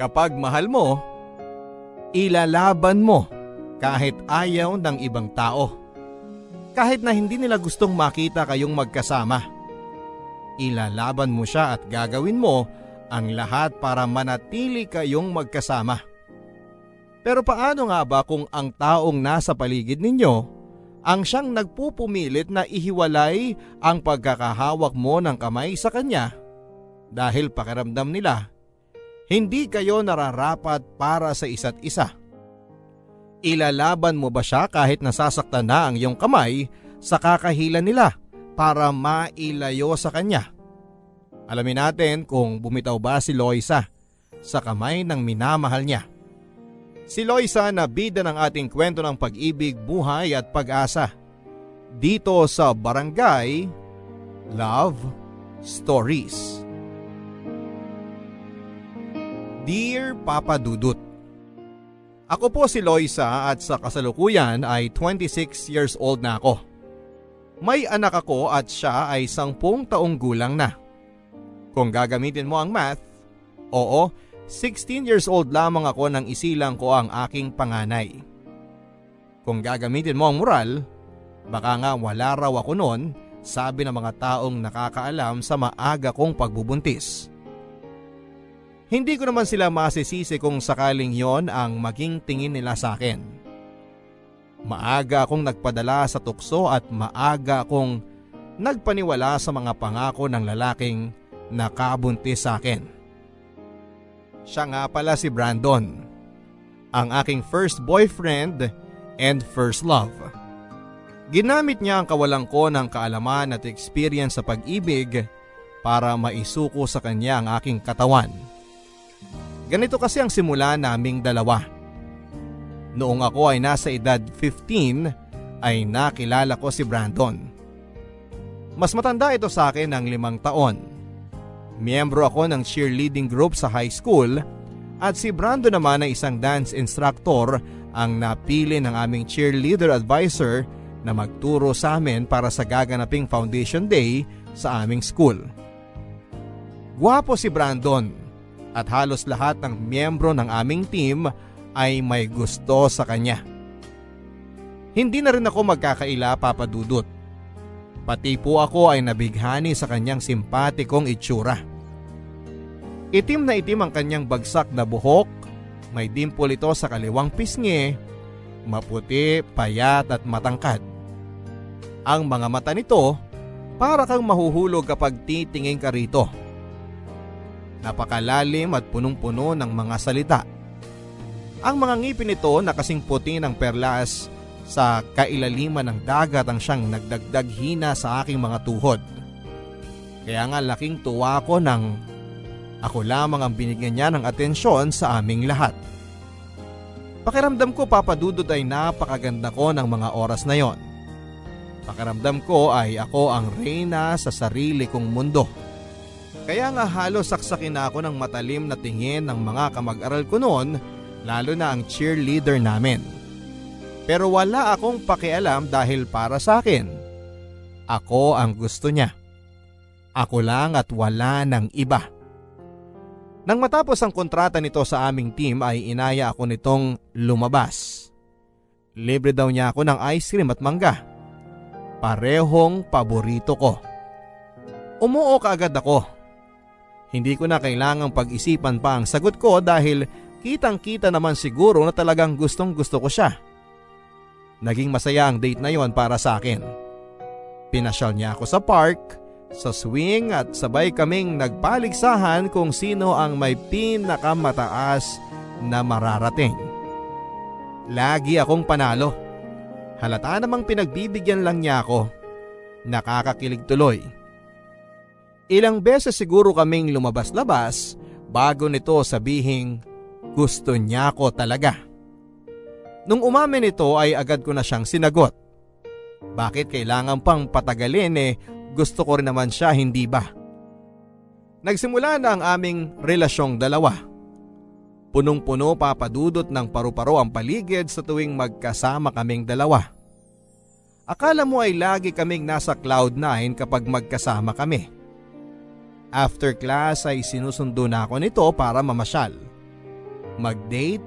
Kapag mahal mo, ilalaban mo kahit ayaw ng ibang tao. Kahit na hindi nila gustong makita kayong magkasama. Ilalaban mo siya at gagawin mo ang lahat para manatili kayong magkasama. Pero paano nga ba kung ang taong nasa paligid ninyo ang siyang nagpupumilit na ihiwalay ang pagkakahawak mo ng kamay sa kanya dahil pakiramdam nila hindi kayo nararapat para sa isa't isa. Ilalaban mo ba siya kahit nasasaktan na ang iyong kamay sa kakahila nila para mailayo sa kanya? Alamin natin kung bumitaw ba si Loisa sa kamay ng minamahal niya. Si Loisa na bida ng ating kwento ng pag-ibig, buhay at pag-asa. Dito sa Barangay Love Stories. Dear Papa Dudut, Ako po si Loisa at sa kasalukuyan ay 26 years old na ako. May anak ako at siya ay 10 taong gulang na. Kung gagamitin mo ang math, oo, 16 years old lamang ako nang isilang ko ang aking panganay. Kung gagamitin mo ang moral, baka nga wala raw ako noon, sabi ng mga taong nakakaalam sa maaga kong pagbubuntis. Hindi ko naman sila masisisi kung sakaling yon ang maging tingin nila sa akin. Maaga akong nagpadala sa tukso at maaga akong nagpaniwala sa mga pangako ng lalaking nakabuntis sa akin. Siya nga pala si Brandon. Ang aking first boyfriend and first love. Ginamit niya ang kawalang ko ng kaalaman at experience sa pag-ibig para maisuko sa kanya ang aking katawan. Ganito kasi ang simula naming dalawa. Noong ako ay nasa edad 15 ay nakilala ko si Brandon. Mas matanda ito sa akin ng limang taon. Miyembro ako ng cheerleading group sa high school at si Brando naman ay isang dance instructor ang napili ng aming cheerleader advisor na magturo sa amin para sa gaganaping foundation day sa aming school. Guwapo si Brandon at halos lahat ng miyembro ng aming team ay may gusto sa kanya. Hindi na rin ako magkakaila papadudot. Pati po ako ay nabighani sa kanyang simpatikong itsura. Itim na itim ang kanyang bagsak na buhok, may dimple ito sa kaliwang pisngi, maputi, payat at matangkad. Ang mga mata nito para kang mahuhulog kapag titingin ka rito. Napakalalim at punong-puno ng mga salita. Ang mga ngipin nito na kasing puti ng perlas sa kailaliman ng dagat ang siyang nagdagdag hina sa aking mga tuhod. Kaya nga laking tuwa ko nang ako lamang ang binigyan niya ng atensyon sa aming lahat. Pakiramdam ko papadudod ay napakaganda ko ng mga oras na yon. Pakiramdam ko ay ako ang reyna sa sarili kong mundo. Kaya nga halos saksakin ako ng matalim na tingin ng mga kamag-aral ko noon lalo na ang cheerleader namin. Pero wala akong pakialam dahil para sa akin, ako ang gusto niya. Ako lang at wala ng iba. Nang matapos ang kontrata nito sa aming team ay inaya ako nitong lumabas. Libre daw niya ako ng ice cream at mangga. Parehong paborito ko. Umuo kaagad ako. Hindi ko na kailangang pag-isipan pa ang sagot ko dahil kitang kita naman siguro na talagang gustong gusto ko siya. Naging masaya ang date na yon para sa akin. Pinasyal niya ako sa park sa swing at sabay kaming nagpaligsahan kung sino ang may pinakamataas na mararating. Lagi akong panalo. Halata namang pinagbibigyan lang niya ako. Nakakakilig tuloy. Ilang beses siguro kaming lumabas-labas bago nito sabihing gusto niya ako talaga. Nung umamin ito ay agad ko na siyang sinagot. Bakit kailangan pang patagalin eh gusto ko rin naman siya, hindi ba? Nagsimula na ang aming relasyong dalawa. Punong-puno papadudot ng paru-paro ang paligid sa tuwing magkasama kaming dalawa. Akala mo ay lagi kaming nasa cloud nine kapag magkasama kami. After class ay sinusundo na ako nito para mamasyal. mag-date,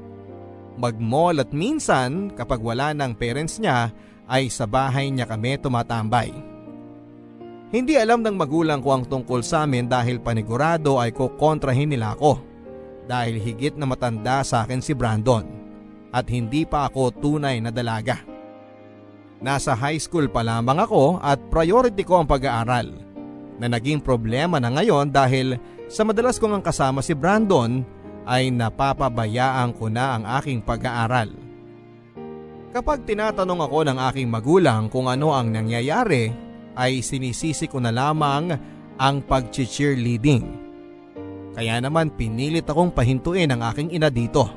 mag-mall at minsan kapag wala ng parents niya ay sa bahay niya kami tumatambay. Hindi alam ng magulang ko ang tungkol sa amin dahil panigurado ay kukontrahin nila ako dahil higit na matanda sa akin si Brandon at hindi pa ako tunay na dalaga. Nasa high school pa lamang ako at priority ko ang pag-aaral na naging problema na ngayon dahil sa madalas kong ang kasama si Brandon ay napapabayaan ko na ang aking pag-aaral. Kapag tinatanong ako ng aking magulang kung ano ang nangyayari ay sinisisi ko na lamang ang pag-cheerleading. Kaya naman pinilit akong pahintuin ang aking ina dito.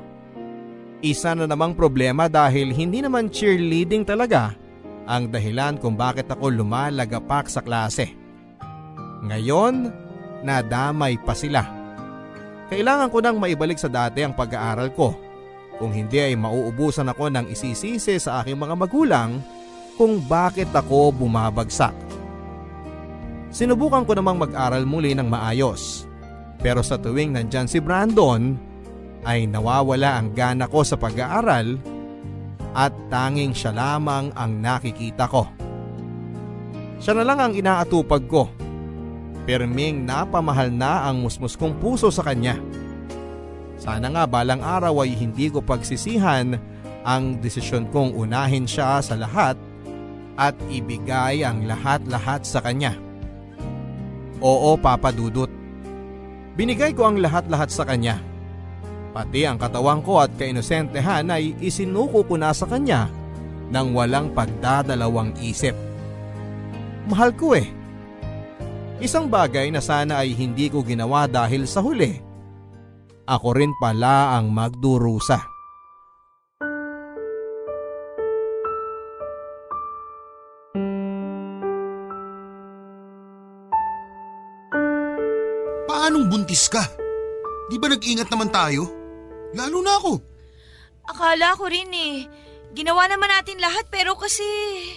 Isa na namang problema dahil hindi naman cheerleading talaga ang dahilan kung bakit ako lumalagapak sa klase. Ngayon, nadamay pa sila. Kailangan ko nang maibalik sa dati ang pag-aaral ko. Kung hindi ay mauubusan ako ng isisisi sa aking mga magulang kung bakit ako bumabagsak. Sinubukan ko namang mag-aral muli ng maayos. Pero sa tuwing nandyan si Brandon, ay nawawala ang gana ko sa pag-aaral at tanging siya lamang ang nakikita ko. Siya na lang ang inaatupag ko. Perming napamahal na ang musmus kong puso sa kanya. Sana nga balang araw ay hindi ko pagsisihan ang desisyon kong unahin siya sa lahat at ibigay ang lahat-lahat sa kanya. Oo Papa Dudut. Binigay ko ang lahat-lahat sa kanya. Pati ang katawan ko at kainosentehan ay isinuko ko na sa kanya nang walang pagdadalawang isip. Mahal ko eh. Isang bagay na sana ay hindi ko ginawa dahil sa huli. Ako rin pala ang magdurusa. Paanong buntis ka? Di ba nag-ingat naman tayo? Lalo na ako. Akala ko rin eh. Ginawa naman natin lahat pero kasi...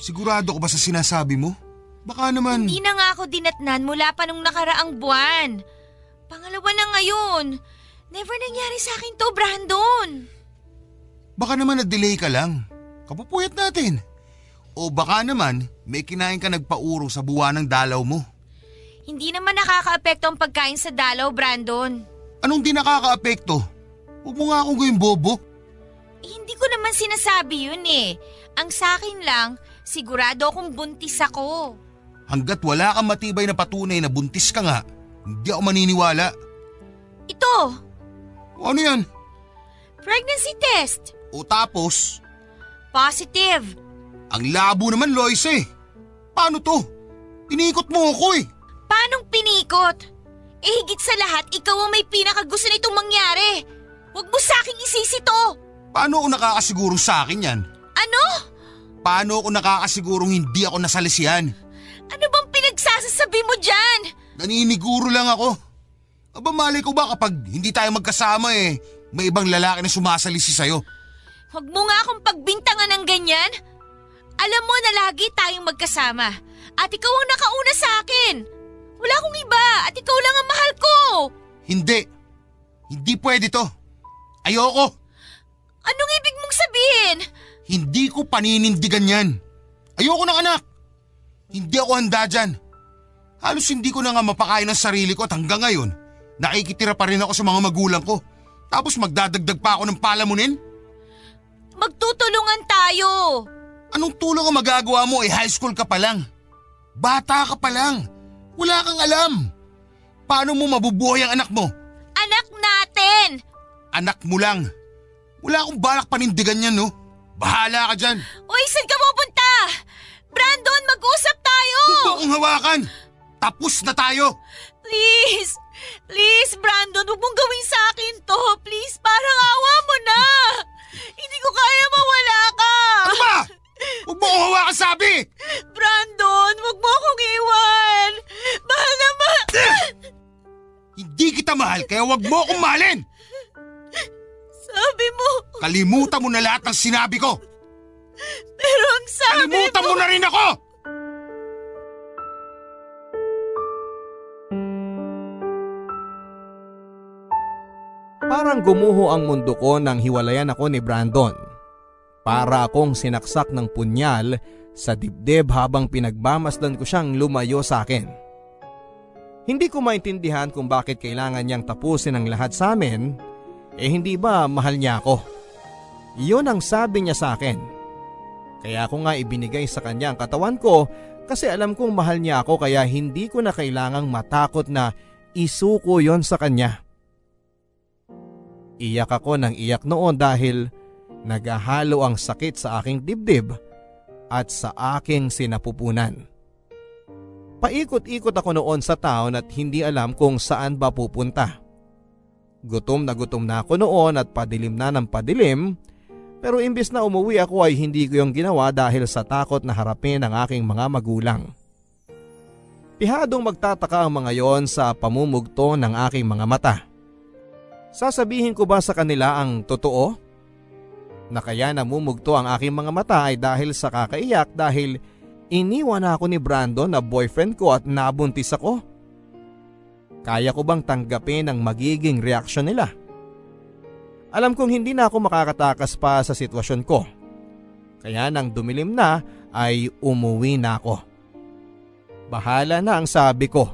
Sigurado ko ba sa sinasabi mo? Baka naman... Hindi na nga ako dinatnan mula pa nung nakaraang buwan. Pangalawa na ngayon. Never nangyari sa akin to, Brandon. Baka naman na-delay ka lang. Kapupuyat natin. O baka naman may kinain ka nagpauro sa buwan ng dalaw mo. Hindi naman nakakaapekto ang pagkain sa dalaw, Brandon. Anong di nakakaapekto? Huwag mo nga akong gawing bobo. Eh, hindi ko naman sinasabi yun eh. Ang sa akin lang, sigurado akong buntis ako. Hanggat wala kang matibay na patunay na buntis ka nga, hindi ako maniniwala. Ito! Ano yan? Pregnancy test! O tapos? Positive! Ang labo naman, Lois eh. Paano to? Inikot mo ako eh. Paanong pinikot? Eh higit sa lahat, ikaw ang may pinakagusto nitong mangyari. Huwag mo sa akin isisi to. Paano ako nakakasiguro sa akin yan? Ano? Paano ako nakakasigurong hindi ako nasalisihan? Ano bang pinagsasasabi mo dyan? Naniniguro lang ako. Aba malay ko ba kapag hindi tayo magkasama eh, may ibang lalaki na sumasalisi sa'yo. Huwag mo nga akong pagbintangan ng ganyan. Alam mo na lagi tayong magkasama. At ikaw ang nakauna sa akin. Wala akong iba at ikaw lang ang mahal ko. Hindi. Hindi pwede to. Ayoko. Anong ibig mong sabihin? Hindi ko paninindigan yan. Ayoko ng anak. Hindi ako handa dyan. Halos hindi ko na nga mapakain ang sarili ko at hanggang ngayon, nakikitira pa rin ako sa mga magulang ko. Tapos magdadagdag pa ako ng palamunin? Magtutulungan tayo. Anong tulong ang magagawa mo eh high school ka pa lang? Bata ka pa lang. Wala kang alam. Paano mo mabubuhay ang anak mo? Anak natin! Anak mo lang. Wala akong balak panindigan yan, no? Bahala ka dyan. Uy, saan ka pupunta? Brandon, mag-usap tayo! Huwag mo akong hawakan. Tapos na tayo. Please! Please, Brandon, huwag mong gawin sa akin to. Please, parang awa mo na. Hindi ko kaya mawala ka. Ano ba? Huwag mo akong hawakan sabi! Brandon, huwag mo akong iwan. Mahal na mahal. Hindi kita mahal kaya huwag mo akong mahalin! Sabi mo, Kalimutan mo na lahat ng sinabi ko! Pero ang sabi Kalimutan mo na rin ako! Parang gumuho ang mundo ko nang hiwalayan ako ni Brandon. Para akong sinaksak ng punyal sa dibdib habang pinagmamasdan ko siyang lumayo sa akin. Hindi ko maintindihan kung bakit kailangan niyang tapusin ang lahat sa amin, eh hindi ba mahal niya ako? Iyon ang sabi niya sa akin. Kaya ako nga ibinigay sa kanya ang katawan ko kasi alam kong mahal niya ako kaya hindi ko na kailangang matakot na isuko yon sa kanya. Iyak ako ng iyak noon dahil nagahalo ang sakit sa aking dibdib at sa aking sinapupunan. Paikot-ikot ako noon sa town at hindi alam kung saan ba pupunta. Gutom na gutom na ako noon at padilim na ng padilim pero imbis na umuwi ako ay hindi ko yung ginawa dahil sa takot na harapin ang aking mga magulang. Pihadong magtataka ang mga yon sa pamumugto ng aking mga mata. Sasabihin ko ba sa kanila ang totoo? Na kaya namumugto ang aking mga mata ay dahil sa kakaiyak dahil iniwan ako ni Brandon na boyfriend ko at nabuntis ako? Kaya ko bang tanggapin ang magiging reaksyon nila? Alam kong hindi na ako makakatakas pa sa sitwasyon ko. Kaya nang dumilim na ay umuwi na ako. Bahala na ang sabi ko.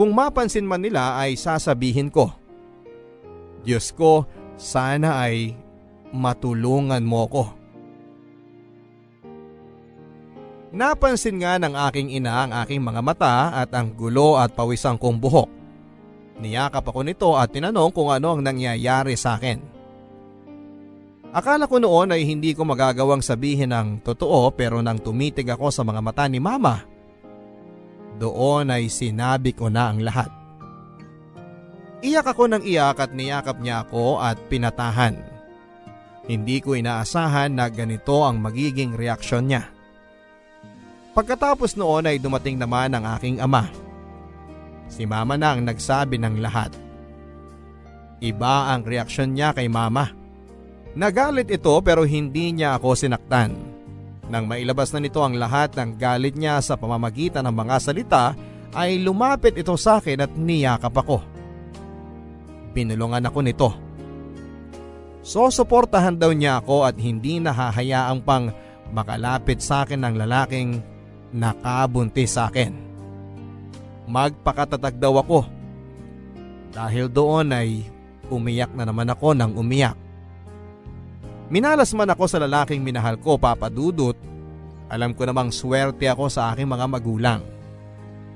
Kung mapansin man nila ay sasabihin ko. Diyos ko, sana ay matulungan mo ko. Napansin nga ng aking ina ang aking mga mata at ang gulo at pawisang kong buhok. Niyakap ako nito at tinanong kung ano ang nangyayari sa akin. Akala ko noon ay hindi ko magagawang sabihin ang totoo pero nang tumitig ako sa mga mata ni mama, doon ay sinabi ko na ang lahat. Iyak ako ng iyak at niyakap niya ako at pinatahan. Hindi ko inaasahan na ganito ang magiging reaksyon niya. Pagkatapos noon ay dumating naman ang aking ama. Si mama na ang nagsabi ng lahat. Iba ang reaksyon niya kay mama. Nagalit ito pero hindi niya ako sinaktan. Nang mailabas na nito ang lahat ng galit niya sa pamamagitan ng mga salita ay lumapit ito sa akin at niyakap ako. Binulungan ako nito. Sosuportahan daw niya ako at hindi nahahayaang pang makalapit sa akin ng lalaking nakabuntis sa akin magpakatatag daw ako. Dahil doon ay umiyak na naman ako ng umiyak. Minalas man ako sa lalaking minahal ko papadudot, alam ko namang swerte ako sa aking mga magulang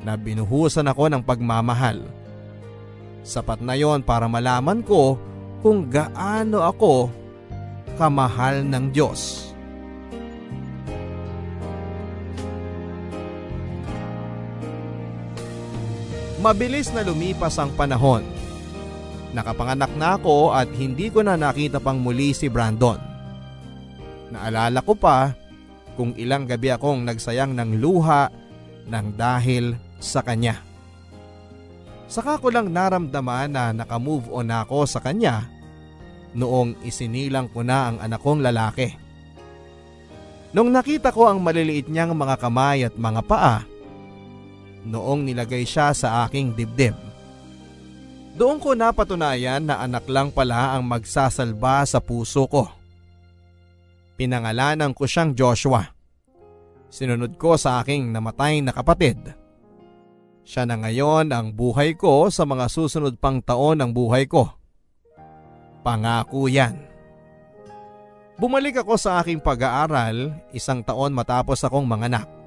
na binuhusan ako ng pagmamahal. Sapat na yon para malaman ko kung gaano ako kamahal ng Diyos. Mabilis na lumipas ang panahon. Nakapanganak na ako at hindi ko na nakita pang muli si Brandon. Naalala ko pa kung ilang gabi akong nagsayang ng luha ng dahil sa kanya. Saka ko lang naramdaman na nakamove on ako sa kanya noong isinilang ko na ang anak kong lalaki. Nung nakita ko ang maliliit niyang mga kamay at mga paa, noong nilagay siya sa aking dibdib. Doon ko napatunayan na anak lang pala ang magsasalba sa puso ko. Pinangalanan ko siyang Joshua. Sinunod ko sa aking namatay na kapatid. Siya na ngayon ang buhay ko sa mga susunod pang taon ng buhay ko. Pangako yan. Bumalik ako sa aking pag-aaral isang taon matapos akong manganak.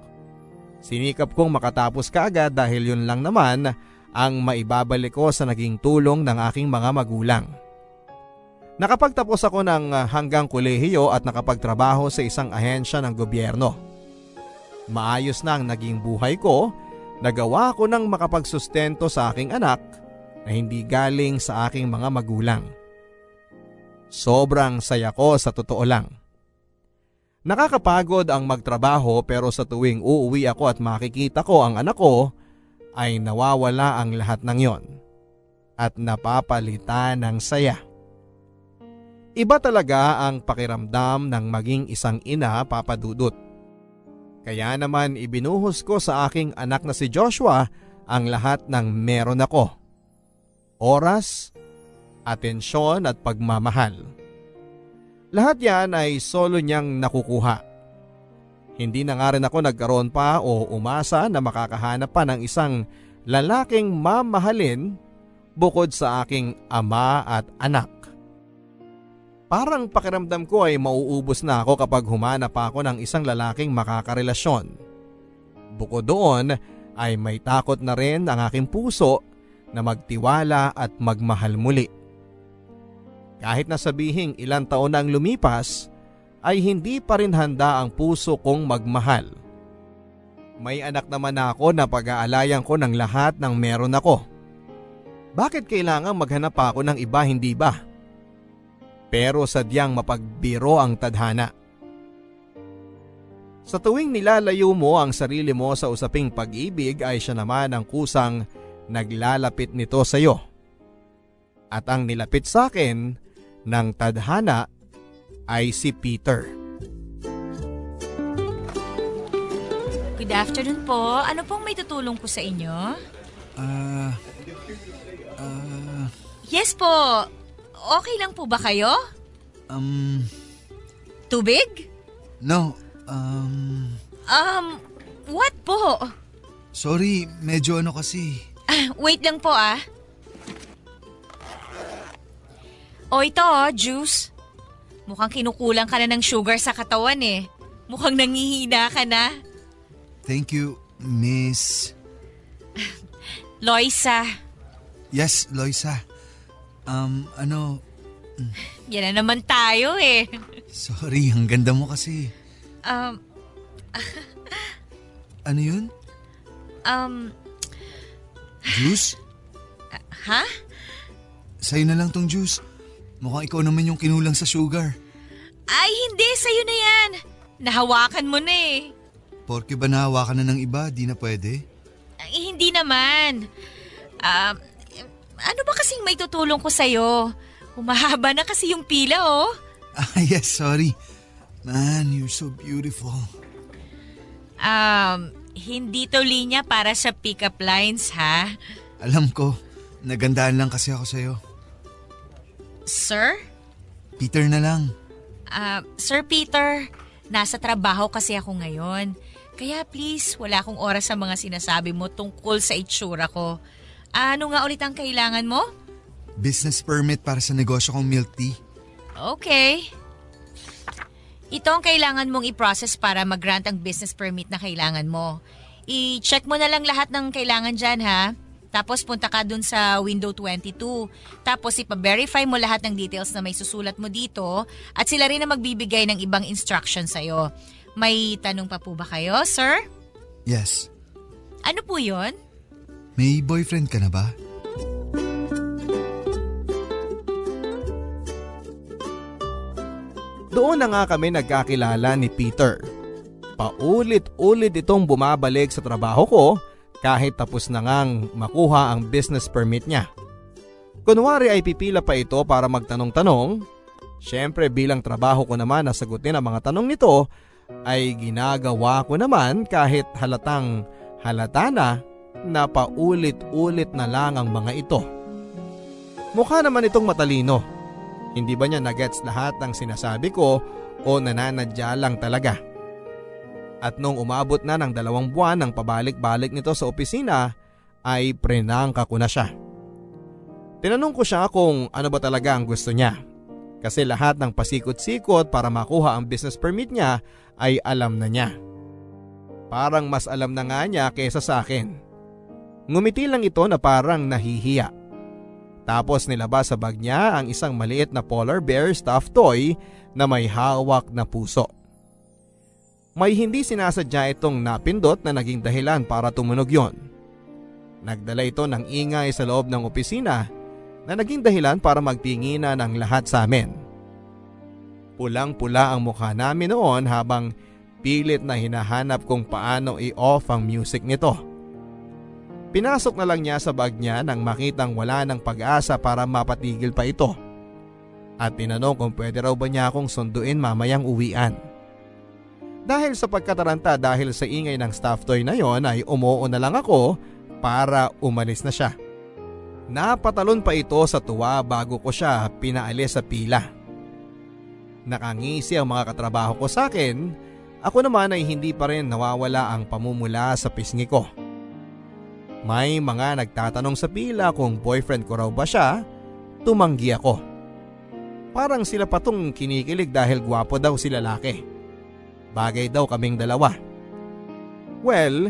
Sinikap kong makatapos kaagad dahil yun lang naman ang maibabalik ko sa naging tulong ng aking mga magulang. Nakapagtapos ako ng hanggang kolehiyo at nakapagtrabaho sa isang ahensya ng gobyerno. Maayos na ang naging buhay ko, nagawa ko ng makapagsustento sa aking anak na hindi galing sa aking mga magulang. Sobrang saya ko sa totoo lang. Nakakapagod ang magtrabaho pero sa tuwing uuwi ako at makikita ko ang anak ko ay nawawala ang lahat ng yon at napapalitan ng saya. Iba talaga ang pakiramdam ng maging isang ina papadudot. Kaya naman ibinuhos ko sa aking anak na si Joshua ang lahat ng meron ako. Oras, atensyon at pagmamahal. Lahat yan ay solo niyang nakukuha. Hindi na nga rin ako nagkaroon pa o umasa na makakahanap pa ng isang lalaking mamahalin bukod sa aking ama at anak. Parang pakiramdam ko ay mauubos na ako kapag humanap ako ng isang lalaking makakarelasyon. Bukod doon ay may takot na rin ang aking puso na magtiwala at magmahal muli. Kahit na sabihing ilang taon na ang lumipas, ay hindi pa rin handa ang puso kong magmahal. May anak naman ako na pag-aalayan ko ng lahat ng meron ako. Bakit kailangan maghanap ako ng iba hindi ba? pero sadyang mapagbiro ang tadhana. Sa tuwing nilalayo mo ang sarili mo sa usaping pag-ibig ay siya naman ang kusang naglalapit nito sa iyo. At ang nilapit sa akin ng tadhana ay si Peter. Good afternoon po. Ano pong may tutulong po sa inyo? Ah... ah... Yes po. Okay lang po ba kayo? um... Tubig? No, um... Um, what po? Sorry, medyo ano kasi. Ah, wait lang po ah. O ito oh, juice. Mukhang kinukulang ka na ng sugar sa katawan eh. Mukhang nangihina ka na. Thank you, Miss... Loisa, Yes, Loisa. Um, ano... yan na naman tayo eh. Sorry, ang ganda mo kasi. Um, Ano yun? um, Juice? ha? Sa'yo na lang tong juice. Mukhang ikaw naman yung kinulang sa sugar. Ay, hindi. Sa'yo na yan. Nahawakan mo na eh. Porke ba nahawakan na ng iba, di na pwede? Ay, hindi naman. Um, ano ba kasing may tutulong ko sa'yo? Humahaba na kasi yung pila oh. Ah, yes, sorry. Man, you're so beautiful. Um, hindi to linya para sa pick-up lines ha? Alam ko, nagandaan lang kasi ako sa'yo. Sir? Peter na lang. Ah, Sir Peter, nasa trabaho kasi ako ngayon. Kaya please, wala akong oras sa mga sinasabi mo tungkol sa itsura ko. Ano nga ulit ang kailangan mo? Business permit para sa negosyo kong milk tea. Okay. Ito ang kailangan mong i-process para mag-grant ang business permit na kailangan mo. I-check mo na lang lahat ng kailangan dyan ha. Tapos punta ka dun sa window 22. Tapos ipa-verify mo lahat ng details na may susulat mo dito at sila rin na magbibigay ng ibang instruction sa'yo. May tanong pa po ba kayo, sir? Yes. Ano po yon? May boyfriend ka na ba? Doon na nga kami nagkakilala ni Peter. Paulit-ulit itong bumabalik sa trabaho ko kahit tapos na ngang makuha ang business permit niya. Kunwari ay pipila pa ito para magtanong-tanong. Siyempre bilang trabaho ko naman na sagutin ang mga tanong nito ay ginagawa ko naman kahit halatang halata na na paulit-ulit na lang ang mga ito. Mukha naman itong matalino. Hindi ba niya nagets lahat ng sinasabi ko o nananadya lang talaga? At nung umabot na ng dalawang buwan ng pabalik-balik nito sa opisina ay prenangka ko na siya. Tinanong ko siya kung ano ba talaga ang gusto niya. Kasi lahat ng pasikot-sikot para makuha ang business permit niya ay alam na niya. Parang mas alam na nga niya kesa sa akin. Ngumiti lang ito na parang nahihiya. Tapos nilabas sa bag niya ang isang maliit na polar bear stuffed toy na may hawak na puso. May hindi sinasadya itong napindot na naging dahilan para tumunog yon. Nagdala ito ng ingay sa loob ng opisina na naging dahilan para magtingina ng lahat sa amin. Pulang-pula ang mukha namin noon habang pilit na hinahanap kung paano i-off ang music nito. Pinasok na lang niya sa bag niya nang makitang wala ng pag-asa para mapatigil pa ito. At tinanong kung pwede raw ba niya akong sunduin mamayang uwian. Dahil sa pagkataranta dahil sa ingay ng staff toy na yon ay umuo na lang ako para umalis na siya. Napatalon pa ito sa tuwa bago ko siya pinaalis sa pila. Nakangisi ang mga katrabaho ko sa akin, ako naman ay hindi pa rin nawawala ang pamumula sa pisngi ko. May mga nagtatanong sa pila kung boyfriend ko raw ba siya, tumanggi ako. Parang sila patong kinikilig dahil gwapo daw si lalaki. Bagay daw kaming dalawa. Well,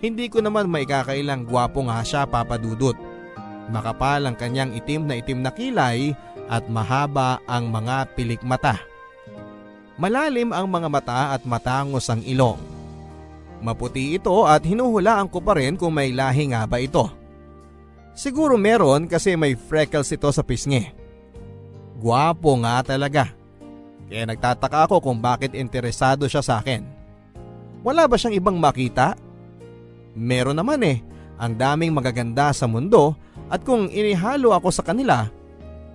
hindi ko naman maikakailang gwapo nga siya papadudot. Makapal ang kanyang itim na itim na kilay at mahaba ang mga pilik mata. Malalim ang mga mata at matangos ang ilong. Maputi ito at hinuhulaan ko pa rin kung may lahi nga ba ito. Siguro meron kasi may freckles ito sa pisngi. Guwapo nga talaga. Kaya nagtataka ako kung bakit interesado siya sa akin. Wala ba siyang ibang makita? Meron naman eh, ang daming magaganda sa mundo at kung inihalo ako sa kanila,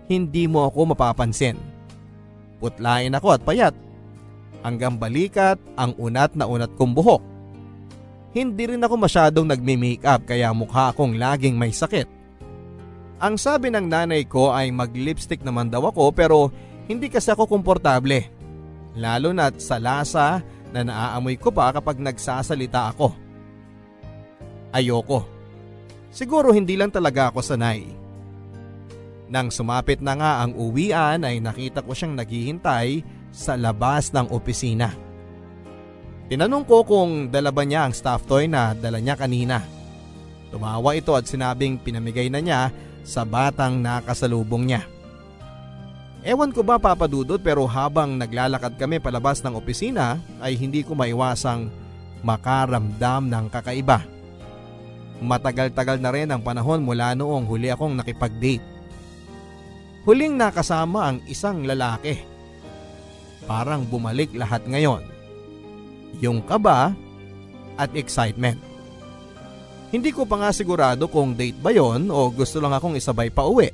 hindi mo ako mapapansin. Putlain ako at payat. Hanggang balikat ang unat na unat kong buhok. Hindi rin ako masyadong nagme-makeup kaya mukha akong laging may sakit. Ang sabi ng nanay ko ay mag-lipstick naman daw ako pero hindi kasi ako komportable. Lalo na't sa lasa na naaamoy ko pa kapag nagsasalita ako. Ayoko. Siguro hindi lang talaga ako sanay. Nang sumapit na nga ang uwian ay nakita ko siyang naghihintay sa labas ng opisina. Tinanong ko kung dala ba niya ang staff toy na dala niya kanina. Tumawa ito at sinabing pinamigay na niya sa batang nakasalubong niya. Ewan ko ba papadudot pero habang naglalakad kami palabas ng opisina ay hindi ko maiwasang makaramdam ng kakaiba. Matagal-tagal na rin ang panahon mula noong huli akong nakipag-date. Huling nakasama ang isang lalaki parang bumalik lahat ngayon. Yung kaba at excitement. Hindi ko pa nga sigurado kung date ba yon o gusto lang akong isabay pa uwi.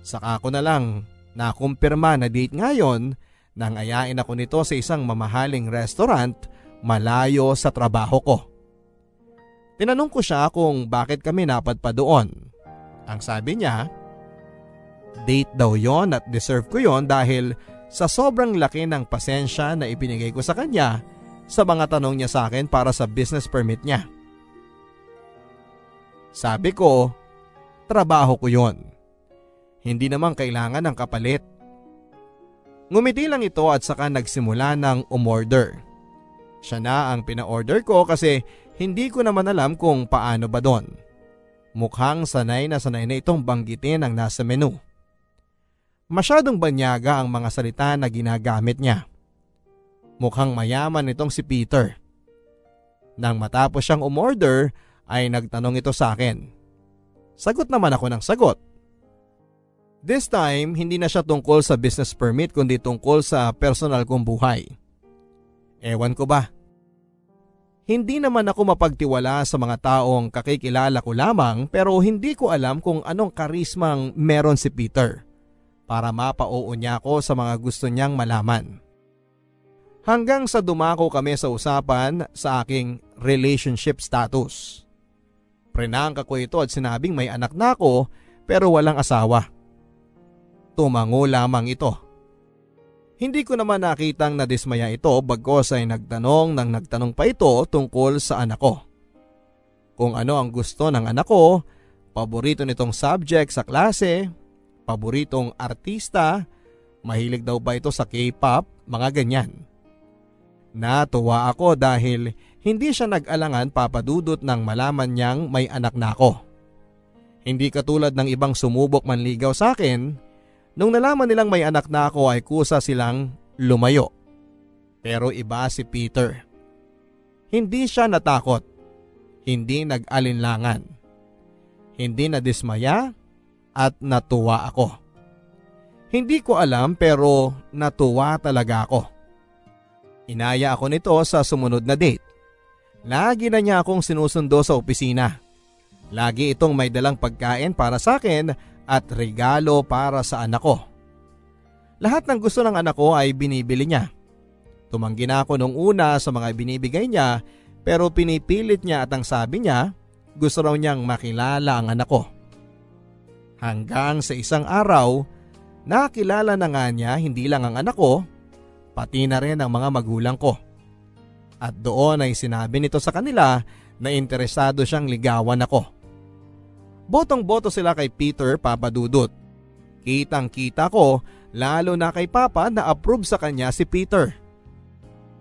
Saka ko na lang nakumpirma na date ngayon nang ayain ako nito sa isang mamahaling restaurant malayo sa trabaho ko. Tinanong ko siya kung bakit kami napadpa doon. Ang sabi niya, date daw yon at deserve ko yon dahil sa sobrang laki ng pasensya na ibinigay ko sa kanya sa mga tanong niya sa akin para sa business permit niya. Sabi ko, trabaho ko yon. Hindi naman kailangan ng kapalit. Ngumiti lang ito at saka nagsimula ng umorder. Siya na ang pina-order ko kasi hindi ko naman alam kung paano ba doon. Mukhang sanay na sanay na itong banggitin ang nasa menu. Masyadong banyaga ang mga salita na ginagamit niya. Mukhang mayaman itong si Peter. Nang matapos siyang umorder ay nagtanong ito sa akin. Sagot naman ako ng sagot. This time, hindi na siya tungkol sa business permit kundi tungkol sa personal kong buhay. Ewan ko ba? Hindi naman ako mapagtiwala sa mga taong kakikilala ko lamang pero hindi ko alam kung anong karismang meron si Peter para mapauo niya ako sa mga gusto niyang malaman. Hanggang sa dumako kami sa usapan sa aking relationship status. Prenangka ko ito at sinabing may anak na ako pero walang asawa. Tumango lamang ito. Hindi ko naman nakitang nadismaya ito bagkos ay nagtanong nang nagtanong pa ito tungkol sa anak ko. Kung ano ang gusto ng anak ko, paborito nitong subject sa klase, paboritong artista, mahilig daw ba ito sa K-pop, mga ganyan. Natuwa ako dahil hindi siya nag-alangan papadudot nang malaman niyang may anak na ako. Hindi katulad ng ibang sumubok manligaw sa akin, nung nalaman nilang may anak na ako ay kusa silang lumayo. Pero iba si Peter. Hindi siya natakot. Hindi nag-alinlangan. Hindi na dismaya at natuwa ako. Hindi ko alam pero natuwa talaga ako. Inaya ako nito sa sumunod na date. Lagi na niya akong sinusundo sa opisina. Lagi itong may dalang pagkain para sa akin at regalo para sa anak ko. Lahat ng gusto ng anak ko ay binibili niya. Tumanggi na ako nung una sa mga binibigay niya pero pinipilit niya at ang sabi niya gusto raw niyang makilala ang anak ko. Hanggang sa isang araw, nakilala na nga niya hindi lang ang anak ko, pati na rin ang mga magulang ko. At doon ay sinabi nito sa kanila na interesado siyang ligawan ako. Botong-boto sila kay Peter Papadudut. Kitang kita ko lalo na kay Papa na approve sa kanya si Peter.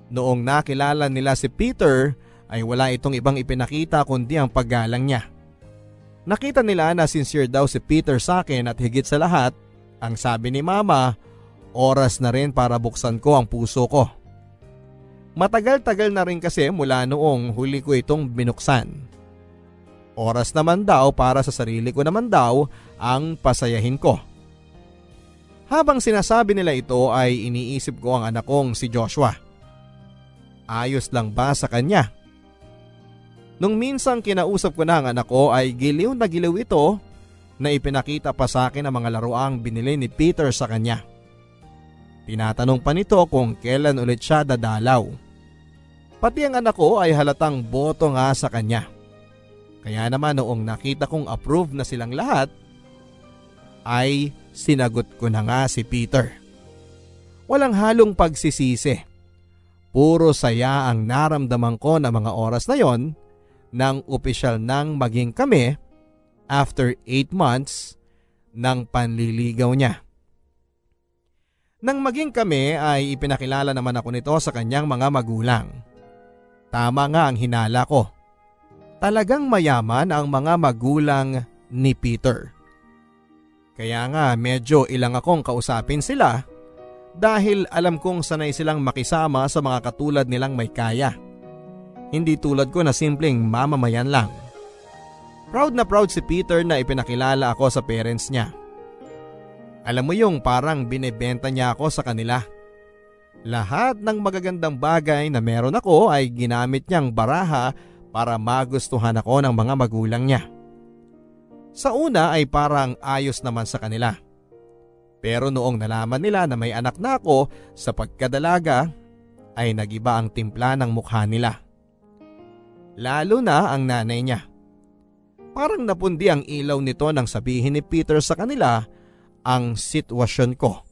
Noong nakilala nila si Peter ay wala itong ibang ipinakita kundi ang paggalang niya. Nakita nila na sincere daw si Peter sa akin at higit sa lahat, ang sabi ni Mama, oras na rin para buksan ko ang puso ko. Matagal-tagal na rin kasi mula noong huli ko itong binuksan. Oras naman daw para sa sarili ko naman daw ang pasayahin ko. Habang sinasabi nila ito ay iniisip ko ang anak kong si Joshua. Ayos lang ba sa kanya? Nung minsang kinausap ko na ang anak ko ay giliw na giliw ito na ipinakita pa sa akin ang mga laruang binili ni Peter sa kanya. Tinatanong pa nito kung kailan ulit siya dadalaw. Pati ang anak ko ay halatang boto nga sa kanya. Kaya naman noong nakita kong approve na silang lahat, ay sinagot ko na nga si Peter. Walang halong pagsisisi. Puro saya ang naramdaman ko na mga oras na yon nang opisyal nang maging kami after 8 months ng panliligaw niya. Nang maging kami ay ipinakilala naman ako nito sa kanyang mga magulang. Tama nga ang hinala ko. Talagang mayaman ang mga magulang ni Peter. Kaya nga medyo ilang akong kausapin sila dahil alam kong sanay silang makisama sa mga katulad nilang may kaya. Hindi tulad ko na simpleng mamamayan lang. Proud na proud si Peter na ipinakilala ako sa parents niya. Alam mo yung parang binebenta niya ako sa kanila. Lahat ng magagandang bagay na meron ako ay ginamit niyang baraha para magustuhan ako ng mga magulang niya. Sa una ay parang ayos naman sa kanila. Pero noong nalaman nila na may anak na ako sa pagkadalaga ay nagiba ang timpla ng mukha nila. Lalo na ang nanay niya. Parang napundi ang ilaw nito nang sabihin ni Peter sa kanila ang sitwasyon ko.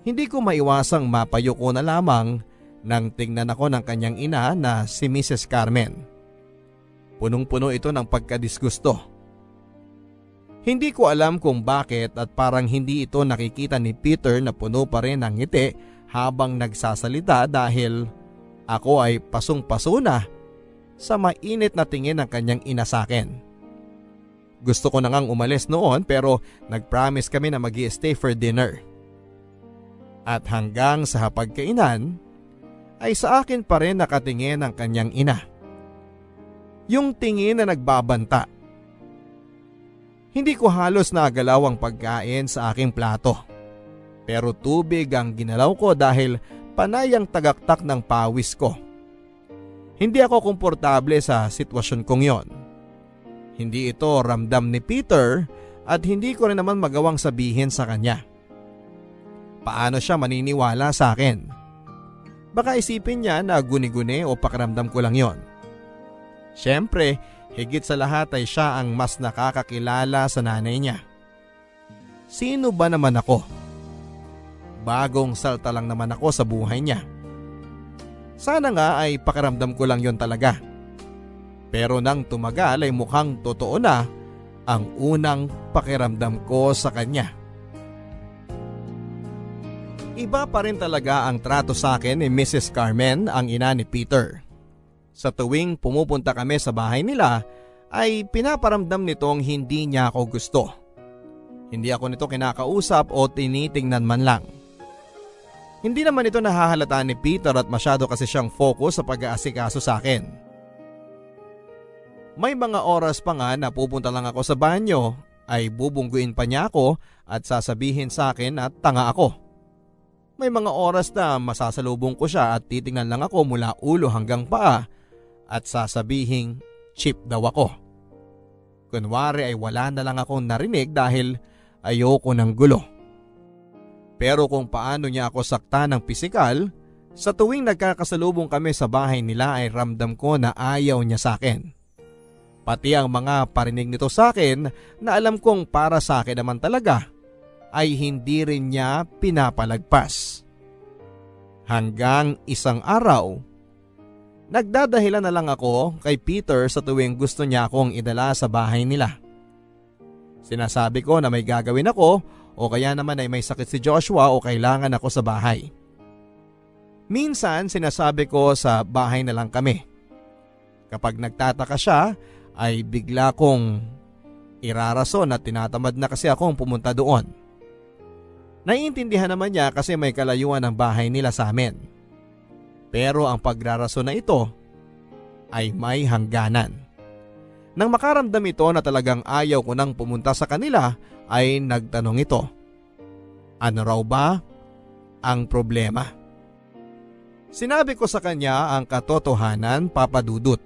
Hindi ko maiwasang mapayuko na lamang nang tingnan ako ng kanyang ina na si Mrs. Carmen. Punong-puno ito ng pagkadisgusto. Hindi ko alam kung bakit at parang hindi ito nakikita ni Peter na puno pa rin ng ngiti habang nagsasalita dahil ako ay pasong-paso na sa mainit na tingin ng kanyang ina sa akin. Gusto ko na ngang umalis noon pero nag-promise kami na mag stay for dinner. At hanggang sa hapagkainan ay sa akin pa rin nakatingin ang kanyang ina yung tingin na nagbabanta. Hindi ko halos nagalaw ang pagkain sa aking plato. Pero tubig ang ginalaw ko dahil panay ang tagaktak ng pawis ko. Hindi ako komportable sa sitwasyon kong yon. Hindi ito ramdam ni Peter at hindi ko rin naman magawang sabihin sa kanya. Paano siya maniniwala sa akin? Baka isipin niya na guni-guni o pakiramdam ko lang yon. Siyempre, higit sa lahat ay siya ang mas nakakakilala sa nanay niya. Sino ba naman ako? Bagong salta lang naman ako sa buhay niya. Sana nga ay pakiramdam ko lang yon talaga. Pero nang tumagal ay mukhang totoo na ang unang pakiramdam ko sa kanya. Iba pa rin talaga ang trato sa akin ni Mrs. Carmen, ang ina ni Peter. Sa tuwing pumupunta kami sa bahay nila ay pinaparamdam nitong hindi niya ako gusto. Hindi ako nito kinakausap o tinitingnan man lang. Hindi naman ito nahahalata ni Peter at masyado kasi siyang focus sa pag-aasikaso sa akin. May mga oras pa nga na pupunta lang ako sa banyo ay bubungguin pa niya ako at sasabihin sa akin at tanga ako. May mga oras na masasalubong ko siya at titingnan lang ako mula ulo hanggang paa at sasabihing chip daw ako. Kunwari ay wala na lang akong narinig dahil ayoko ng gulo. Pero kung paano niya ako sakta ng pisikal, sa tuwing nagkakasalubong kami sa bahay nila ay ramdam ko na ayaw niya sa akin. Pati ang mga parinig nito sa akin na alam kong para sa akin naman talaga ay hindi rin niya pinapalagpas. Hanggang isang araw, nagdadahilan na lang ako kay Peter sa tuwing gusto niya akong idala sa bahay nila. Sinasabi ko na may gagawin ako o kaya naman ay may sakit si Joshua o kailangan ako sa bahay. Minsan sinasabi ko sa bahay na lang kami. Kapag nagtataka siya ay bigla kong irarason at tinatamad na kasi akong pumunta doon. Naiintindihan naman niya kasi may kalayuan ang bahay nila sa amin. Pero ang pagrarason na ito ay may hangganan. Nang makaramdam ito na talagang ayaw ko nang pumunta sa kanila ay nagtanong ito. Ano raw ba ang problema? Sinabi ko sa kanya ang katotohanan papadudot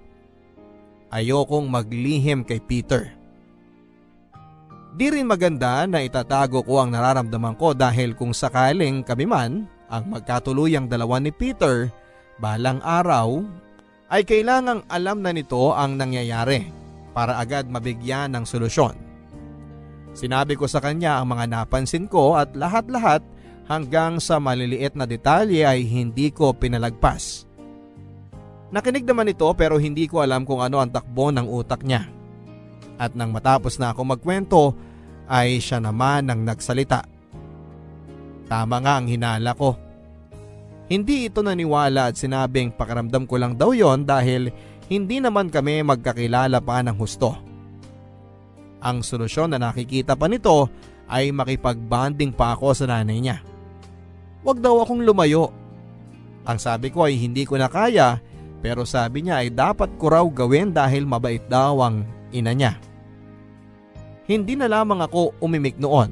ayokong maglihim kay Peter. Di rin maganda na itatago ko ang nararamdaman ko dahil kung sakaling kami man ang magkatuluyang dalawa ni Peter balang araw ay kailangang alam na nito ang nangyayari para agad mabigyan ng solusyon. Sinabi ko sa kanya ang mga napansin ko at lahat-lahat hanggang sa maliliit na detalye ay hindi ko pinalagpas. Nakinig naman ito pero hindi ko alam kung ano ang takbo ng utak niya. At nang matapos na ako magkwento ay siya naman ang nagsalita. Tama nga ang hinala ko. Hindi ito naniwala at sinabing pakaramdam ko lang daw yon dahil hindi naman kami magkakilala pa ng husto. Ang solusyon na nakikita pa nito ay makipagbanding pa ako sa nanay niya. Huwag daw akong lumayo. Ang sabi ko ay hindi ko na kaya pero sabi niya ay dapat ko raw gawin dahil mabait daw ang ina niya. Hindi na lamang ako umimik noon.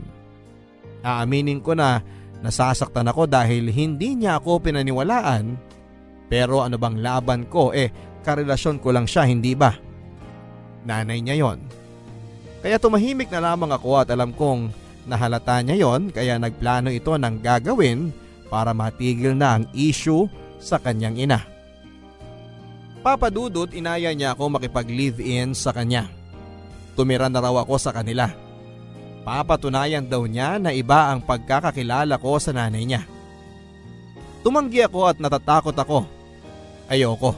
Aaminin ko na nasasaktan ako dahil hindi niya ako pinaniwalaan pero ano bang laban ko eh karelasyon ko lang siya hindi ba? Nanay niya yon. Kaya tumahimik na lamang ako at alam kong nahalata niya yon kaya nagplano ito ng gagawin para matigil na ang issue sa kanyang ina. Papadudot inaya niya ako makipag-live-in sa kanya. Tumira na raw ako sa kanila. Papatunayan daw niya na iba ang pagkakakilala ko sa nanay niya. Tumanggi ako at natatakot ako. Ayoko.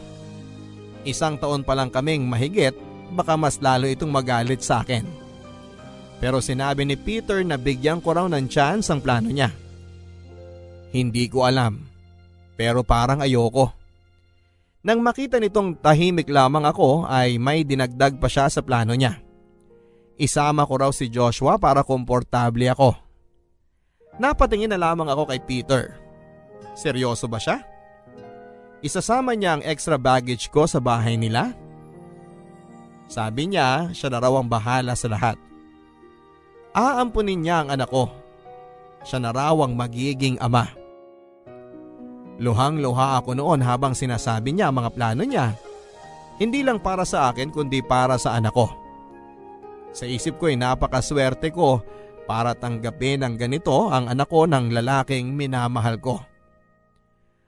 Isang taon pa lang kaming mahigit, baka mas lalo itong magalit sa akin. Pero sinabi ni Peter na bigyan ko raw ng chance ang plano niya. Hindi ko alam, pero parang ayoko. Nang makita nitong tahimik lamang ako ay may dinagdag pa siya sa plano niya. Isama ko raw si Joshua para komportable ako. Napatingin na lamang ako kay Peter. Seryoso ba siya? Isasama niya ang extra baggage ko sa bahay nila? Sabi niya siya na raw ang bahala sa lahat. Aampunin niya ang anak ko. Siya na raw ang magiging ama. Luhang-luha ako noon habang sinasabi niya ang mga plano niya. Hindi lang para sa akin kundi para sa anak ko. Sa isip ko ay napakaswerte ko para tanggapin ang ganito ang anak ko ng lalaking minamahal ko.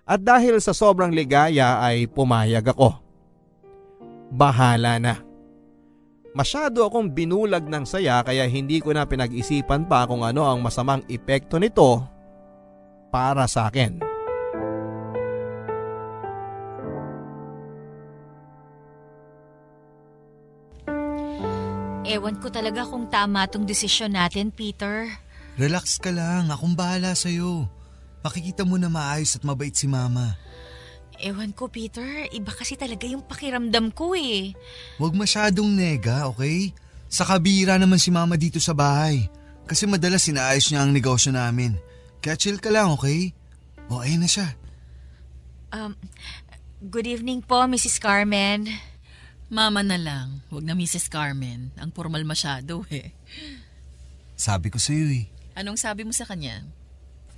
At dahil sa sobrang ligaya ay pumayag ako. Bahala na. Masyado akong binulag ng saya kaya hindi ko na pinag-isipan pa kung ano ang masamang epekto nito para sa akin. Ewan ko talaga kung tama tong desisyon natin, Peter. Relax ka lang, akong bahala sa'yo. Makikita mo na maayos at mabait si mama. Ewan ko, Peter. Iba kasi talaga yung pakiramdam ko eh. Huwag masyadong nega, okay? Sa kabira naman si mama dito sa bahay. Kasi madalas sinaayos niya ang negosyo namin. Kaya chill ka lang, okay? O, ayun na siya. Um, good evening po, Mrs. Carmen. Mama na lang, wag na Mrs. Carmen. Ang formal masyado eh. Sabi ko sa'yo eh. Anong sabi mo sa kanya?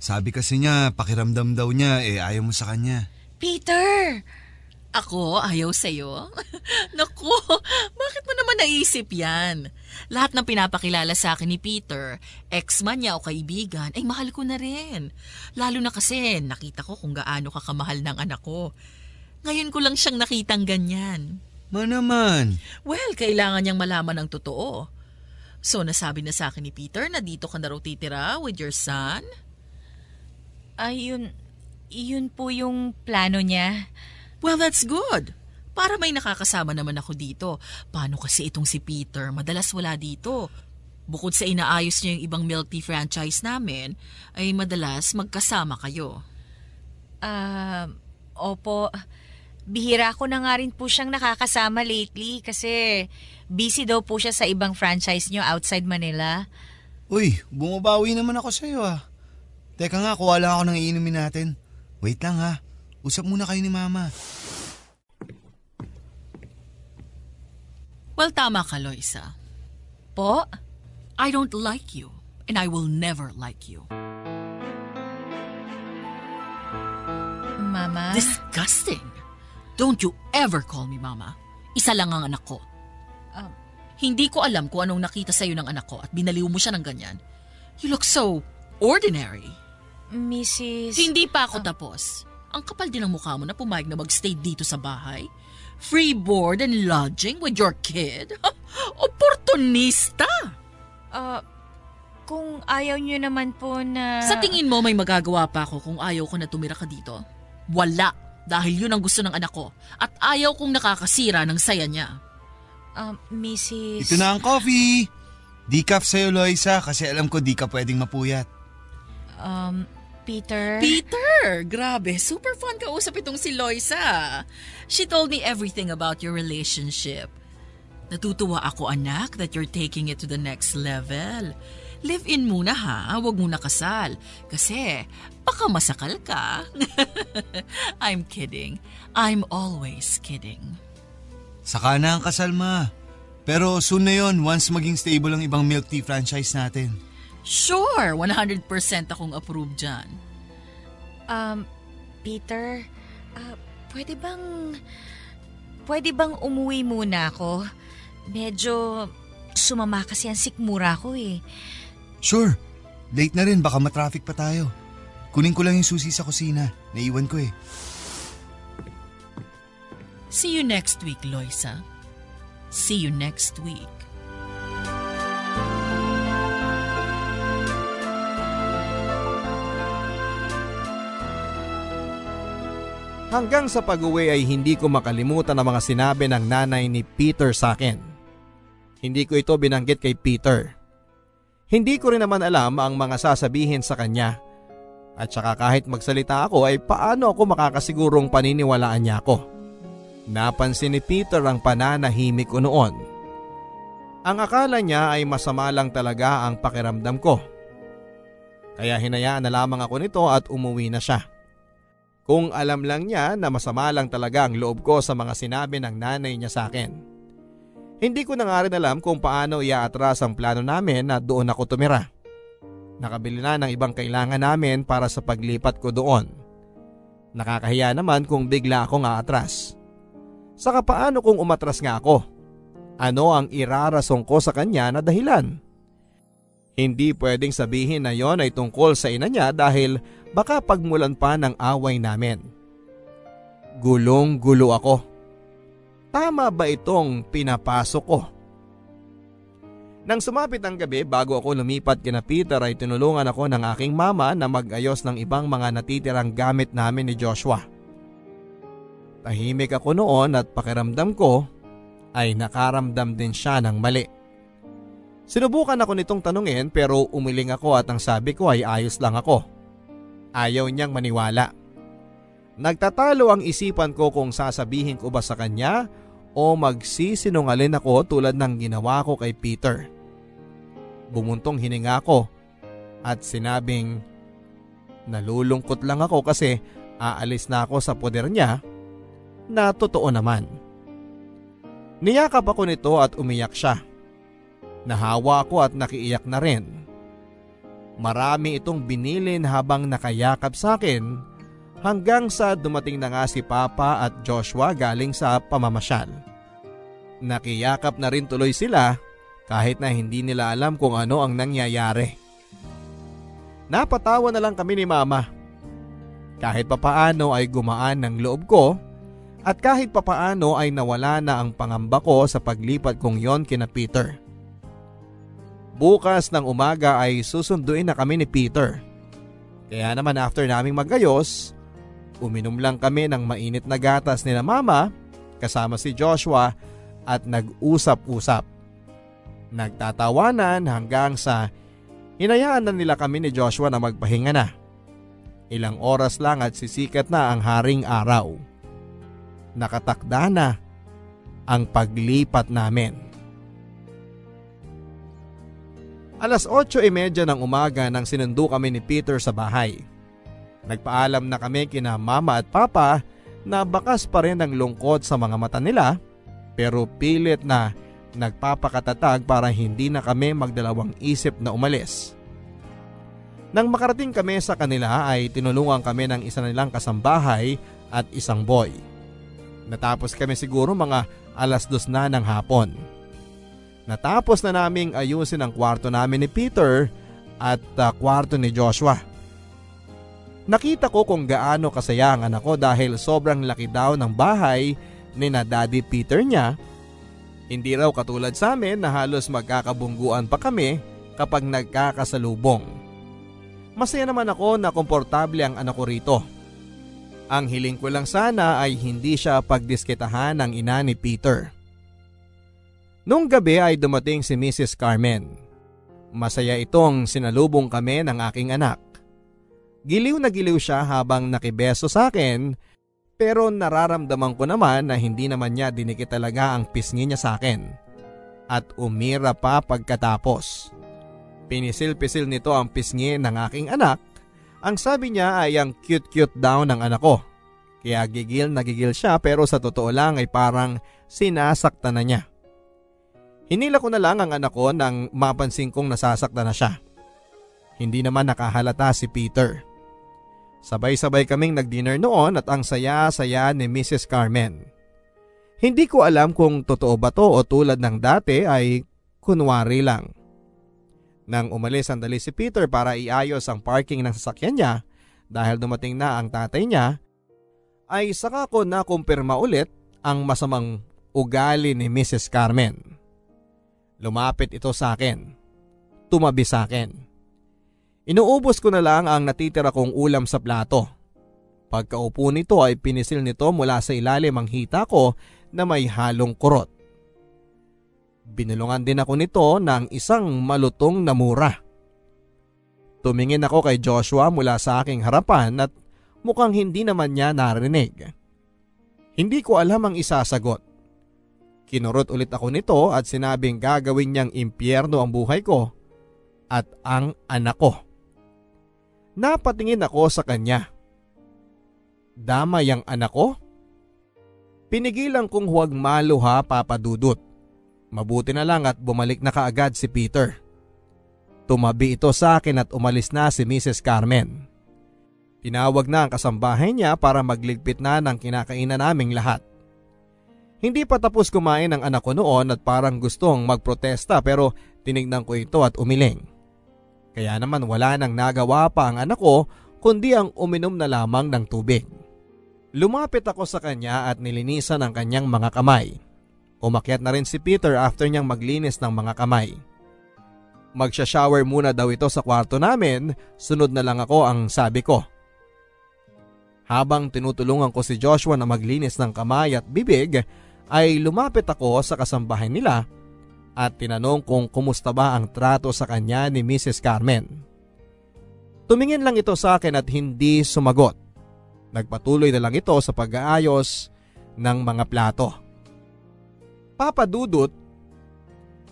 Sabi kasi niya, pakiramdam daw niya eh ayaw mo sa kanya. Peter! Ako, ayaw sa'yo? Naku, bakit mo naman naisip yan? Lahat ng pinapakilala sa akin ni Peter, ex-man niya o kaibigan, ay mahal ko na rin. Lalo na kasi nakita ko kung gaano ka kamahal ng anak ko. Ngayon ko lang siyang nakitang ganyan. Ma naman. Well, kailangan niyang malaman ang totoo. So nasabi na sa akin ni Peter na dito ka na raw titira with your son? Ay, yun, yun po yung plano niya. Well, that's good. Para may nakakasama naman ako dito. Paano kasi itong si Peter? Madalas wala dito. Bukod sa inaayos niya yung ibang milk tea franchise namin, ay madalas magkasama kayo. Ah, opo. Bihira ko na nga rin po siyang nakakasama lately kasi busy daw po siya sa ibang franchise niyo outside Manila. Uy, bumabawi naman ako sa'yo ah. Teka nga, kuha lang ako ng iinumin natin. Wait lang ha. Usap muna kayo ni Mama. Well, tama ka, Loisa. Po? I don't like you, and I will never like you. Mama? Disgusting! Don't you ever call me mama. Isa lang ang anak ko. Um, Hindi ko alam kung anong nakita sa'yo ng anak ko at binaliw mo siya ng ganyan. You look so ordinary. Mrs. Hindi pa ako tapos. Ang kapal din ng mukha mo na pumayag na magstay dito sa bahay. Free board and lodging with your kid? Oportunista! Ah, kung ayaw niyo naman po na... Sa tingin mo may magagawa pa ako kung ayaw ko na tumira ka dito? Wala, dahil yun ang gusto ng anak ko. At ayaw kong nakakasira ng saya niya. Ah, Mrs. Ito na ang coffee. Decaf sa'yo, Loisa, kasi alam ko di ka pwedeng mapuyat. Um, Peter? Peter! Grabe, super fun kausap itong si Loisa. She told me everything about your relationship. Natutuwa ako anak that you're taking it to the next level. Live-in muna ha, huwag muna kasal. Kasi baka masakal ka. I'm kidding. I'm always kidding. Saka na ang kasal, Ma. Pero soon na yon once maging stable ang ibang milk tea franchise natin. Sure, 100% akong approve dyan. Um, Peter, ah, pwede bang... Pwede bang umuwi muna ako? Medyo sumama kasi ang sikmura ko eh. Sure. Late na rin, baka matraffic pa tayo. Kunin ko lang yung susi sa kusina. Naiwan ko eh. See you next week, Loisa. See you next week. Hanggang sa pag-uwi ay hindi ko makalimutan ang mga sinabi ng nanay ni Peter sa akin. Hindi ko ito binanggit kay Peter. Hindi ko rin naman alam ang mga sasabihin sa kanya. At saka kahit magsalita ako ay paano ako makakasigurong paniniwalaan niya ako. Napansin ni Peter ang pananahimik ko noon. Ang akala niya ay masama lang talaga ang pakiramdam ko. Kaya hinayaan na lamang ako nito at umuwi na siya. Kung alam lang niya na masama lang talaga ang loob ko sa mga sinabi ng nanay niya sa akin. Hindi ko na nga rin alam kung paano iaatras ang plano namin na doon ako tumira. Nakabili na ng ibang kailangan namin para sa paglipat ko doon. Nakakahiya naman kung bigla akong aatras. Saka paano kung umatras nga ako? Ano ang irarasong ko sa kanya na dahilan? Hindi pwedeng sabihin na yon ay tungkol sa ina niya dahil baka pagmulan pa ng away namin. Gulong-gulo ako. Tama ba itong pinapasok ko? Nang sumapit ang gabi bago ako lumipat kina Peter ay tinulungan ako ng aking mama na mag-ayos ng ibang mga natitirang gamit namin ni Joshua. Tahimik ako noon at pakiramdam ko ay nakaramdam din siya ng mali. Sinubukan ako nitong tanungin pero umiling ako at ang sabi ko ay ayos lang ako. Ayaw niyang maniwala. Nagtatalo ang isipan ko kung sasabihin ko ba sa kanya o magsisinungalin ako tulad ng ginawa ko kay Peter. Bumuntong hininga ko at sinabing nalulungkot lang ako kasi aalis na ako sa poder niya na totoo naman. Niyakap ako nito at umiyak siya. Nahawa ako at nakiiyak na rin. Marami itong binilin habang nakayakap sa akin hanggang sa dumating na nga si Papa at Joshua galing sa pamamasyal. Nakiyakap na rin tuloy sila kahit na hindi nila alam kung ano ang nangyayari. Napatawa na lang kami ni Mama. Kahit papaano ay gumaan ng loob ko At kahit papaano ay nawala na ang pangamba ko sa paglipat kong yon kina Peter. Bukas ng umaga ay susunduin na kami ni Peter. Kaya naman after naming magayos, uminom lang kami ng mainit na gatas ni na mama kasama si Joshua at nag-usap-usap. Nagtatawanan hanggang sa hinayaan na nila kami ni Joshua na magpahinga na. Ilang oras lang at sisikat na ang haring araw. Nakatakda na ang paglipat namin. Alas 8.30 ng umaga nang sinundo kami ni Peter sa bahay. Nagpaalam na kami kina mama at papa na bakas pa rin ang lungkot sa mga mata nila pero pilit na nagpapakatatag para hindi na kami magdalawang isip na umalis. Nang makarating kami sa kanila ay tinulungan kami ng isa nilang kasambahay at isang boy. Natapos kami siguro mga alas dos na ng hapon. Natapos na naming ayusin ang kwarto namin ni Peter at uh, kwarto ni Joshua. Nakita ko kung gaano kasaya ang anak ko dahil sobrang laki daw ng bahay ni na Daddy Peter niya. Hindi raw katulad sa amin na halos magkakabungguan pa kami kapag nagkakasalubong. Masaya naman ako na komportable ang anak ko rito. Ang hiling ko lang sana ay hindi siya pagdiskitahan ng ina ni Peter. Noong gabi ay dumating si Mrs. Carmen. Masaya itong sinalubong kami ng aking anak. Giliw na giliw siya habang nakibeso sa akin pero nararamdaman ko naman na hindi naman niya dinikit talaga ang pisngi niya sa akin. At umira pa pagkatapos. Pinisil-pisil nito ang pisngi ng aking anak. Ang sabi niya ay ang cute-cute daw ng anak ko. Kaya gigil na gigil siya pero sa totoo lang ay parang sinasaktan na niya. Hinila ko na lang ang anak ko nang mapansin kong nasasaktan na siya. Hindi naman nakahalata si Peter. Sabay-sabay kaming nag-dinner noon at ang saya-saya ni Mrs. Carmen. Hindi ko alam kung totoo ba to o tulad ng dati ay kunwari lang. Nang umalis ang dali si Peter para iayos ang parking ng sasakyan niya dahil dumating na ang tatay niya, ay saka ko na kumpirma ulit ang masamang ugali ni Mrs. Carmen. Lumapit ito sa akin. Tumabi sa akin. Inuubos ko na lang ang natitira kong ulam sa plato. Pagkaupo nito ay pinisil nito mula sa ilalim ang hita ko na may halong kurot. Binulungan din ako nito ng isang malutong na mura. Tumingin ako kay Joshua mula sa aking harapan at mukhang hindi naman niya narinig. Hindi ko alam ang isasagot. Kinurot ulit ako nito at sinabing gagawin niyang impyerno ang buhay ko at ang anak ko. Napatingin ako sa kanya. Damay ang anak ko? Pinigilan kong huwag maluha papadudot. Mabuti na lang at bumalik na kaagad si Peter. Tumabi ito sa akin at umalis na si Mrs. Carmen. Tinawag na ang kasambahay niya para magligpit na ng kinakainan naming lahat. Hindi pa tapos kumain ang anak ko noon at parang gustong magprotesta pero tinignan ko ito at umiling. Kaya naman wala nang nagawa pa ang anak ko kundi ang uminom na lamang ng tubig. Lumapit ako sa kanya at nilinisan ang kanyang mga kamay. Umakyat na rin si Peter after niyang maglinis ng mga kamay. Magsha-shower muna daw ito sa kwarto namin, sunod na lang ako ang sabi ko. Habang tinutulungan ko si Joshua na maglinis ng kamay at bibig, ay lumapit ako sa kasambahay nila at tinanong kung kumusta ba ang trato sa kanya ni Mrs. Carmen. Tumingin lang ito sa akin at hindi sumagot. Nagpatuloy na lang ito sa pag-aayos ng mga plato. Papadudot,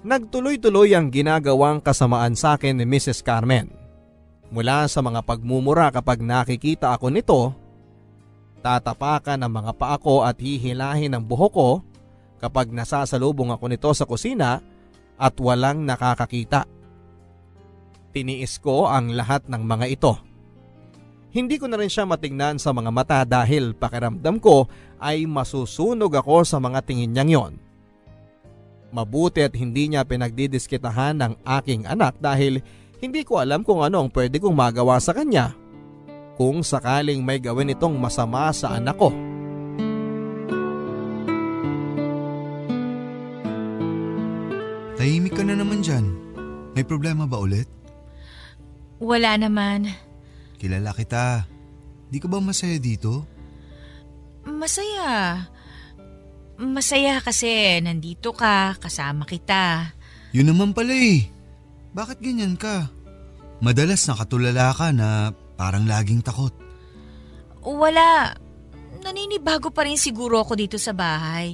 nagtuloy-tuloy ang ginagawang kasamaan sa akin ni Mrs. Carmen. Mula sa mga pagmumura kapag nakikita ako nito Tatapakan ang mga paa ko at hihilahin ang buhok ko kapag nasasalubong ako nito sa kusina at walang nakakakita. Tiniis ko ang lahat ng mga ito. Hindi ko na rin siya matingnan sa mga mata dahil pakiramdam ko ay masusunog ako sa mga tingin niyang yon. Mabuti at hindi niya pinagdidiskitahan ng aking anak dahil hindi ko alam kung ano ang pwede kong magawa sa kanya kung sakaling may gawin itong masama sa anak ko. Ka na naman dyan? May problema ba ulit? Wala naman. Kilala kita. Di ka ba masaya dito? Masaya. Masaya kasi nandito ka, kasama kita. Yun naman pala eh. Bakit ganyan ka? Madalas nakatulala ka na parang laging takot. Wala. Naninibago pa rin siguro ako dito sa bahay.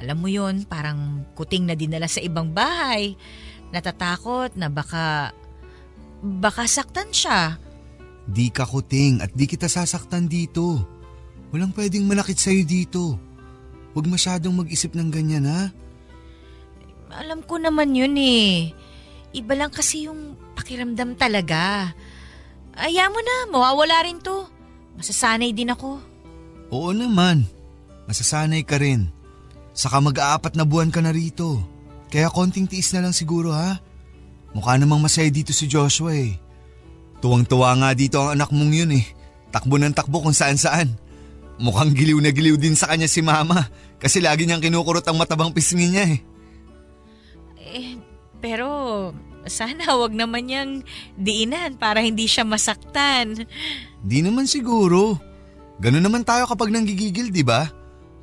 Alam mo yun, parang kuting na dinala sa ibang bahay. Natatakot na baka... Baka saktan siya. Di ka kuting at di kita sasaktan dito. Walang pwedeng malakit sa'yo dito. Huwag masyadong mag-isip ng ganyan ha. Alam ko naman yun eh. Iba lang kasi yung pakiramdam talaga. Aya mo na, mawawala rin to. Masasanay din ako. Oo naman. Masasanay ka rin. Saka mag-aapat na buwan ka na rito. Kaya konting tiis na lang siguro ha. Mukha namang masaya dito si Joshua eh. Tuwang-tuwa nga dito ang anak mong yun eh. Takbo ng takbo kung saan saan. Mukhang giliw na giliw din sa kanya si mama kasi lagi niyang kinukurot ang matabang pisngi niya eh. Eh, pero sana wag naman niyang diinan para hindi siya masaktan. Di naman siguro. Ganun naman tayo kapag nanggigigil, di ba?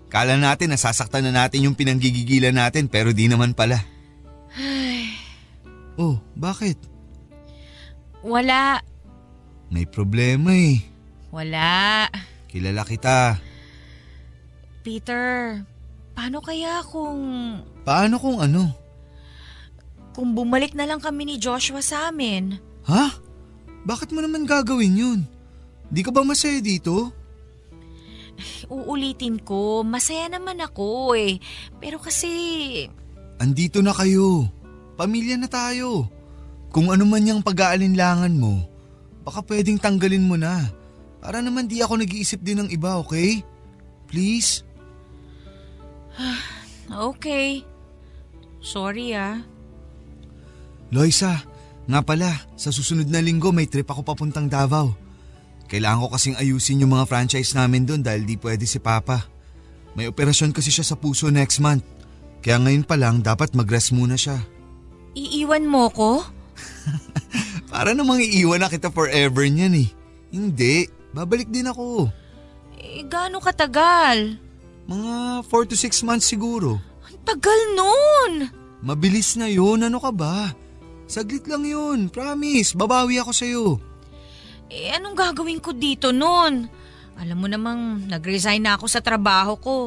Kala natin nasasaktan na natin yung pinanggigigilan natin pero di naman pala. Oh, bakit? Wala. May problema eh. Wala. Kilala kita. Peter, paano kaya kung... Paano kung ano? Kung bumalik na lang kami ni Joshua sa amin? Ha? Bakit mo naman gagawin yun? Di ka ba masaya dito? Uulitin ko, masaya naman ako eh. Pero kasi... Andito na kayo. Pamilya na tayo. Kung ano man yung pag-aalinlangan mo, baka pwedeng tanggalin mo na. Para naman di ako nag-iisip din ng iba, okay? Please? Okay. Sorry ah. Loisa, nga pala, sa susunod na linggo may trip ako papuntang Davao. Kailangan ko kasing ayusin yung mga franchise namin doon dahil di pwede si Papa. May operasyon kasi siya sa puso next month. Kaya ngayon pa lang dapat mag-rest muna siya. Iiwan mo ko? Para namang iiwan na kita forever niyan eh. Hindi, babalik din ako. Eh, gaano katagal? Mga 4 to 6 months siguro. Ang tagal nun! Mabilis na yun, ano ka ba? Saglit lang yun, promise, babawi ako sa'yo. Eh, anong gagawin ko dito nun? Alam mo namang, nag-resign na ako sa trabaho ko.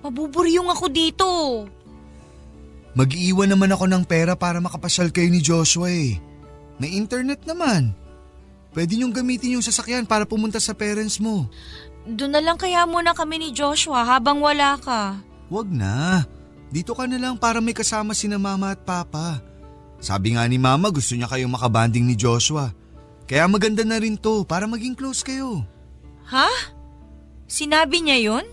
Mabuburyong ako dito. Mag-iwan naman ako ng pera para makapasyal kayo ni Joshua eh. May internet naman. Pwede niyong gamitin yung sasakyan para pumunta sa parents mo. Doon na lang kaya muna kami ni Joshua habang wala ka. Huwag na. Dito ka na lang para may kasama sina mama at papa. Sabi nga ni mama gusto niya kayong makabanding ni Joshua. Kaya maganda na rin to para maging close kayo. Ha? Sinabi niya yun?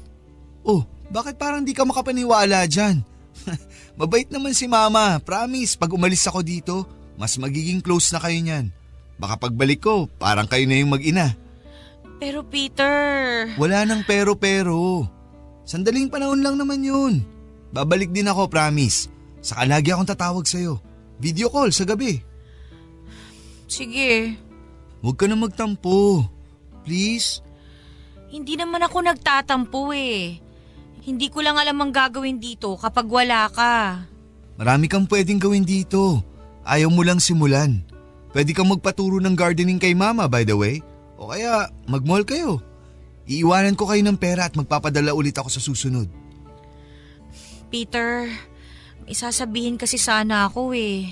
Oh, bakit parang di ka makapaniwala dyan? Mabait naman si mama, promise. Pag umalis ako dito, mas magiging close na kayo niyan. Baka pagbalik ko, parang kayo na yung mag-ina. Pero Peter... Wala nang pero-pero. Sandaling panahon lang naman yun. Babalik din ako, promise. Saka lagi akong tatawag sa'yo. Video call sa gabi. Sige. Huwag ka na magtampo. Please? Hindi naman ako nagtatampo eh. Hindi ko lang alam ang gagawin dito kapag wala ka. Marami kang pwedeng gawin dito. Ayaw mo lang simulan. Pwede kang magpaturo ng gardening kay mama by the way. O kaya mag-mall kayo. Iiwanan ko kayo ng pera at magpapadala ulit ako sa susunod. Peter, may sasabihin kasi sana ako eh.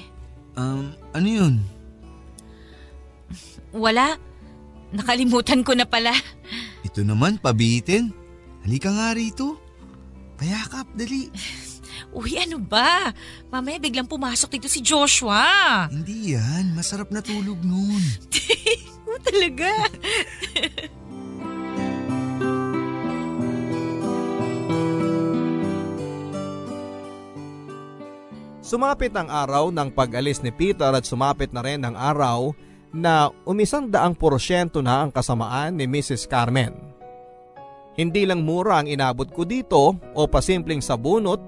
Um, ano yun? Wala. Nakalimutan ko na pala. Ito naman, pabitin. Halika nga rito. Payakap, dali. Uy, ano ba? Mamaya biglang pumasok dito si Joshua. Hindi yan, masarap na tulog nun. Oo talaga. Sumapit ang araw ng pag-alis ni Peter at sumapit na rin ang araw na umisang daang porsyento na ang kasamaan ni Mrs. Carmen. Hindi lang mura ang inabot ko dito o pasimpleng sabunot,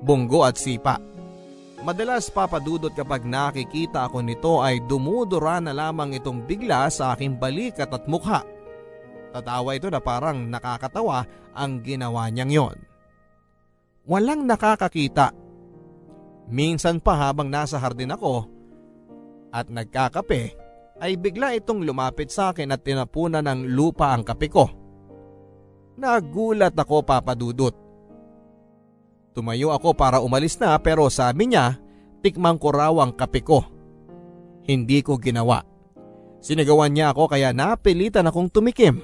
bunggo at sipa. Madalas papadudot kapag nakikita ako nito ay dumudura na lamang itong bigla sa aking balikat at mukha. Tatawa ito na parang nakakatawa ang ginawa niyang yon. Walang nakakakita. Minsan pa habang nasa hardin ako at nagkakape ay bigla itong lumapit sa akin at tinapunan ng lupa ang kape ko. Nagulat ako papadudot. Tumayo ako para umalis na pero sabi niya, tikmang ko raw ang kape ko. Hindi ko ginawa. Sinigawan niya ako kaya napilitan akong tumikim.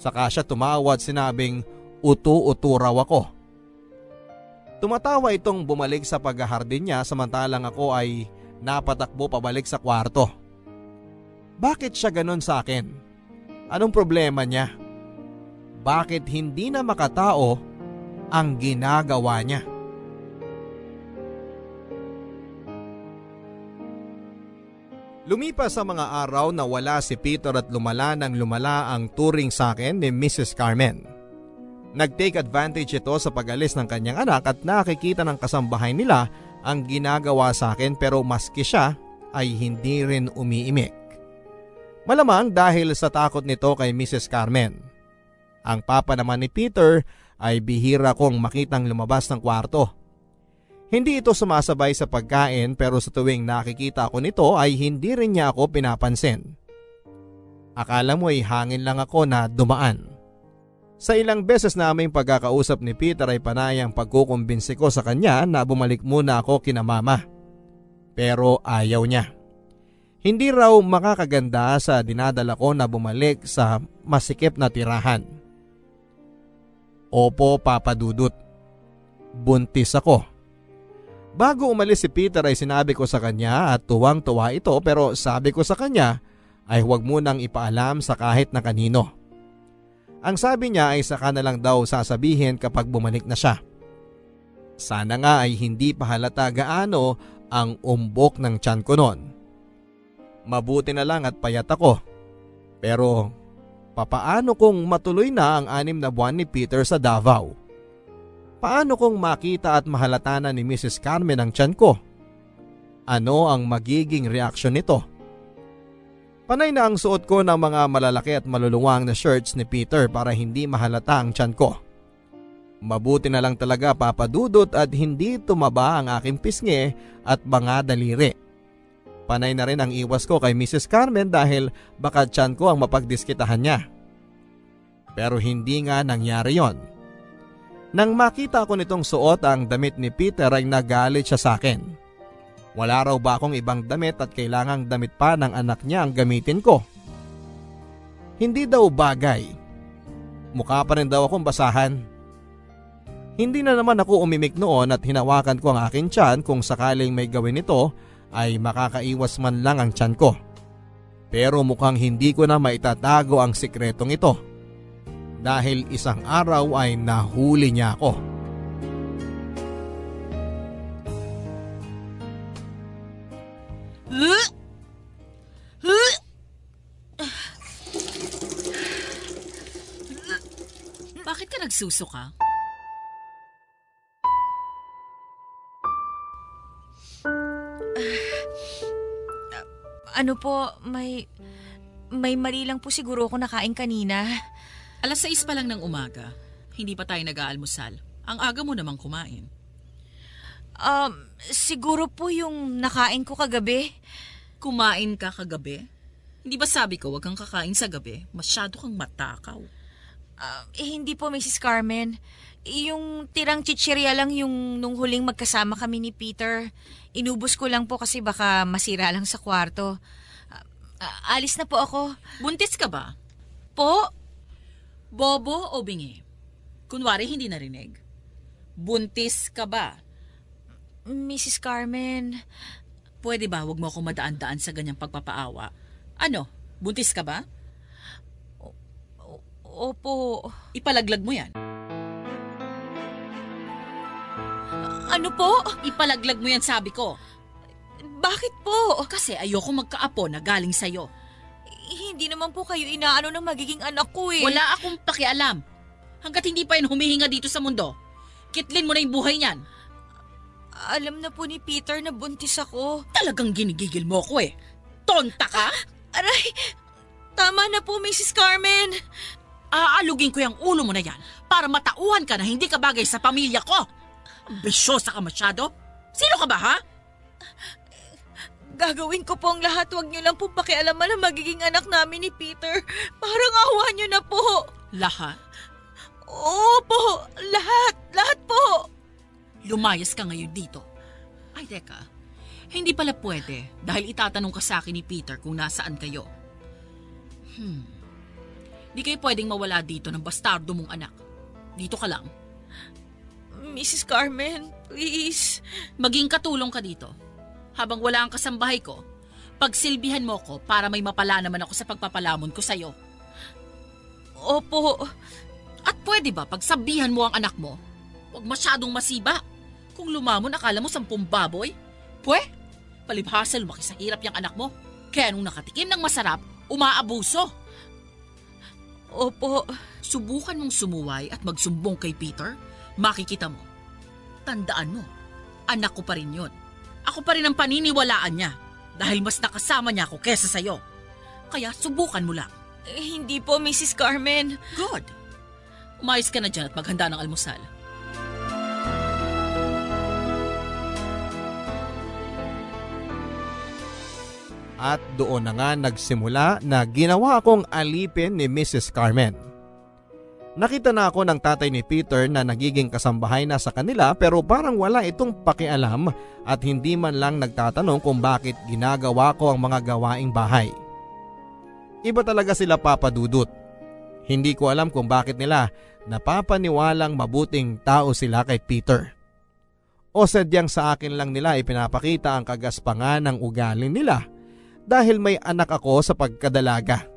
Saka siya tumawa at sinabing utu-utu raw ako. Tumatawa itong bumalik sa paghahardin niya samantalang ako ay napatakbo pabalik sa kwarto. Bakit siya ganon sa akin? Anong problema niya? Bakit hindi na makatao ang ginagawa niya? Lumipas sa mga araw na wala si Peter at lumala ng lumala ang turing sa akin ni Mrs. Carmen. Nag-take advantage ito sa pag-alis ng kanyang anak at nakikita ng kasambahay nila ang ginagawa sa akin pero maski siya ay hindi rin umiimik. Malamang dahil sa takot nito kay Mrs. Carmen. Ang papa naman ni Peter ay bihira kong makitang lumabas ng kwarto. Hindi ito sumasabay sa pagkain pero sa tuwing nakikita ko nito ay hindi rin niya ako pinapansin. Akala mo ay hangin lang ako na dumaan. Sa ilang beses naming pagkakausap ni Peter ay panay ang pagkukumbinsi ko sa kanya na bumalik muna ako kina mama. Pero ayaw niya. Hindi raw makakaganda sa dinadala ko na bumalik sa masikip na tirahan. Opo, Papa Dudut. Buntis ako. Bago umalis si Peter ay sinabi ko sa kanya at tuwang-tuwa ito pero sabi ko sa kanya ay huwag munang ipaalam sa kahit na kanino. Ang sabi niya ay saka na lang daw sasabihin kapag bumalik na siya. Sana nga ay hindi pa halata gaano ang umbok ng tiyan ko noon. Mabuti na lang at payat ako. Pero papaano kung matuloy na ang anim na buwan ni Peter sa Davao? Paano kung makita at mahalata na ni Mrs. Carmen ang tiyan ko? Ano ang magiging reaksyon nito? Panay na ang suot ko ng mga malalaki at maluluwang na shirts ni Peter para hindi mahalata ang tiyan ko. Mabuti na lang talaga papadudot at hindi tumaba ang aking pisngi at mga daliri. Panay na rin ang iwas ko kay Mrs. Carmen dahil baka tiyan ko ang mapagdiskitahan niya. Pero hindi nga nangyari yon. Nang makita ko nitong suot ang damit ni Peter ay nagalit siya sa akin. Wala raw ba akong ibang damit at kailangang damit pa ng anak niya ang gamitin ko? Hindi daw bagay. Mukha pa rin daw akong basahan. Hindi na naman ako umimik noon at hinawakan ko ang aking tiyan kung sakaling may gawin ito ay makakaiwas man lang ang tiyan ko. Pero mukhang hindi ko na maitatago ang sikretong ito dahil isang araw ay nahuli niya ako. Bakit ka nagsusuka? Ano po, may... May mali lang po siguro ako nakain kanina. Alas 6 pa lang ng umaga. Hindi pa tayo nag-aalmusal. Ang aga mo namang kumain. Um, siguro po yung nakain ko kagabi. Kumain ka kagabi? Hindi ba sabi ko wag kang kakain sa gabi? Masyado kang matakaw. Uh, eh, hindi po, Mrs. Carmen. Yung tirang chichirya lang yung nung huling magkasama kami ni Peter. Inubos ko lang po kasi baka masira lang sa kwarto. Uh, uh, alis na po ako. Buntis ka ba? Po? Bobo o bingi? Kunwari hindi narinig. Buntis ka ba? Mrs. Carmen... Pwede ba wag mo akong madaan-daan sa ganyang pagpapaawa? Ano, buntis ka ba? O- opo. Ipalaglag mo yan. Ano po? Ipalaglag mo yan sabi ko. Bakit po? Kasi ayoko magkaapo na galing sa'yo. Hindi naman po kayo inaano ng magiging anak ko eh. Wala akong pakialam. Hanggat hindi pa yan humihinga dito sa mundo. Kitlin mo na yung buhay niyan. Alam na po ni Peter na buntis ako. Talagang ginigigil mo ko eh. Tonta ka? Aray! Tama na po, Mrs. Carmen. Aalugin ko yung ulo mo na yan para matauhan ka na hindi ka bagay sa pamilya ko. Ambisyosa ka masyado. Sino ka ba ha? Gagawin ko po ang lahat. Huwag niyo lang po pakialaman na magiging anak namin ni Peter. Parang awa niyo na po. Lahat? Opo, lahat, lahat po. Lumayas ka ngayon dito. Ay, teka. Hindi pala pwede dahil itatanong ka sa akin ni Peter kung nasaan kayo. Hmm. Di kayo pwedeng mawala dito ng bastardo mong anak. Dito ka lang. Mrs. Carmen, please. Maging katulong ka dito. Habang wala ang kasambahay ko, pagsilbihan mo ko para may mapala naman ako sa pagpapalamon ko sa'yo. Opo. At pwede ba pagsabihan mo ang anak mo? Huwag masyadong masiba. Kung lumamon, akala mo sampung baboy? Pwe, palibhasa lumaki sa hirap yung anak mo. Kaya nung nakatikim ng masarap, umaabuso. Opo. Subukan mong sumuway at magsumbong kay Peter, makikita mo. Tandaan mo, anak ko pa rin yun. Ako pa rin ang paniniwalaan niya dahil mas nakasama niya ako kesa sa'yo. Kaya subukan mo lang. Eh, hindi po, Mrs. Carmen. Good. Umayos ka na dyan at maghanda ng almusal. At doon na nga nagsimula na ginawa akong alipin ni Mrs. Carmen. Nakita na ako ng tatay ni Peter na nagiging kasambahay na sa kanila pero parang wala itong pakialam at hindi man lang nagtatanong kung bakit ginagawa ko ang mga gawaing bahay. Iba talaga sila papadudot. Hindi ko alam kung bakit nila napapaniwalang mabuting tao sila kay Peter. O sadyang sa akin lang nila ipinapakita ang kagaspangan ng ugali nila dahil may anak ako sa pagkadalaga.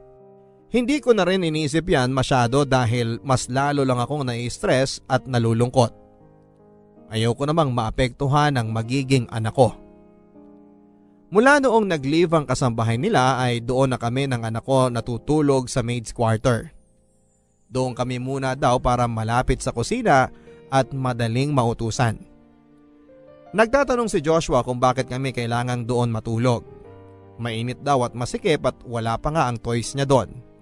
Hindi ko na rin iniisip yan masyado dahil mas lalo lang akong nai-stress at nalulungkot. Ayoko namang maapektuhan ang magiging anak ko. Mula noong nag-leave ang kasambahay nila ay doon na kami ng anak ko natutulog sa maid's quarter. Doon kami muna daw para malapit sa kusina at madaling mautusan. Nagtatanong si Joshua kung bakit kami kailangang doon matulog. Mainit daw at masikip at wala pa nga ang toys niya doon.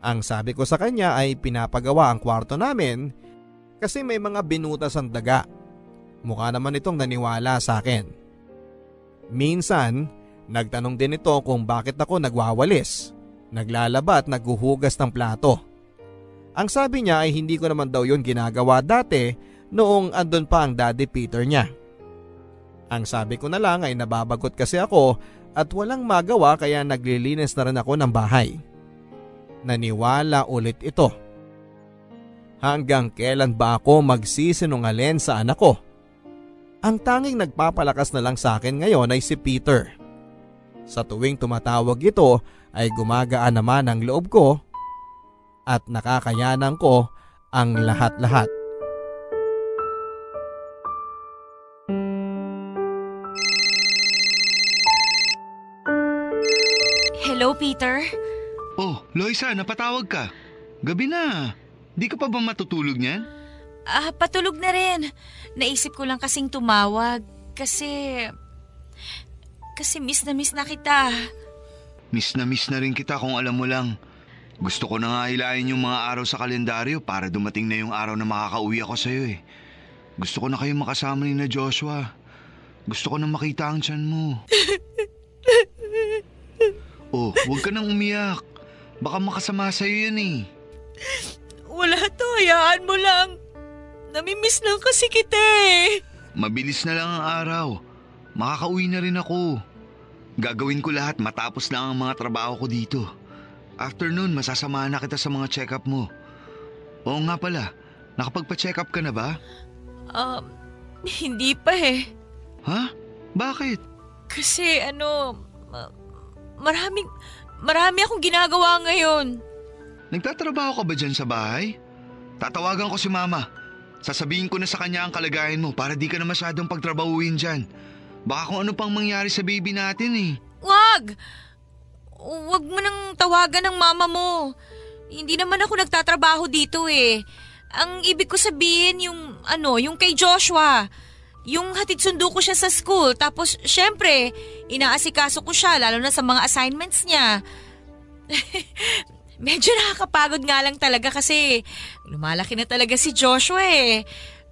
Ang sabi ko sa kanya ay pinapagawa ang kwarto namin kasi may mga binutas ang daga. Mukha naman itong naniwala sa akin. Minsan, nagtanong din ito kung bakit ako nagwawalis, naglalaba at naghuhugas ng plato. Ang sabi niya ay hindi ko naman daw yun ginagawa dati noong andun pa ang daddy Peter niya. Ang sabi ko na lang ay nababagot kasi ako at walang magawa kaya naglilinis na rin ako ng bahay. Naniwala ulit ito. Hanggang kailan ba ako magsisinungalin sa anak ko? Ang tanging nagpapalakas na lang sa akin ngayon ay si Peter. Sa tuwing tumatawag ito ay gumagaan naman ang loob ko at nakakayanan ko ang lahat-lahat. Hello, Peter? Oh, Loisa, napatawag ka. Gabi na. Di ka pa ba matutulog niyan? Ah, patulog na rin. Naisip ko lang kasing tumawag kasi... Kasi miss na miss na kita. Miss na miss na rin kita kung alam mo lang. Gusto ko na nga hilahin yung mga araw sa kalendaryo para dumating na yung araw na makakauwi ako sa'yo eh. Gusto ko na kayong makasama ni na Joshua. Gusto ko na makita ang tiyan mo. oh, huwag ka nang umiyak. Baka makasama sa'yo yan eh. Wala to, hayaan mo lang. Namimiss lang kasi kita eh. Mabilis na lang ang araw. Makakauwi na rin ako. Gagawin ko lahat matapos lang ang mga trabaho ko dito. After nun, masasamahan na kita sa mga check-up mo. Oo nga pala, nakapagpa-check up ka na ba? Um, hindi pa eh. Ha? Bakit? Kasi ano, ma- maraming, marami akong ginagawa ngayon. Nagtatrabaho ka ba dyan sa bahay? Tatawagan ko si mama. Sasabihin ko na sa kanya ang kalagayan mo para di ka na masyadong pagtrabahuin dyan. Baka kung ano pang mangyari sa baby natin eh. Wag! Wag mo nang tawagan ng mama mo. Hindi naman ako nagtatrabaho dito eh. Ang ibig ko sabihin yung ano, yung kay Joshua. Yung hatid sundo ko siya sa school. Tapos, syempre, inaasikaso ko siya, lalo na sa mga assignments niya. Medyo nakakapagod nga lang talaga kasi lumalaki na talaga si Joshua eh.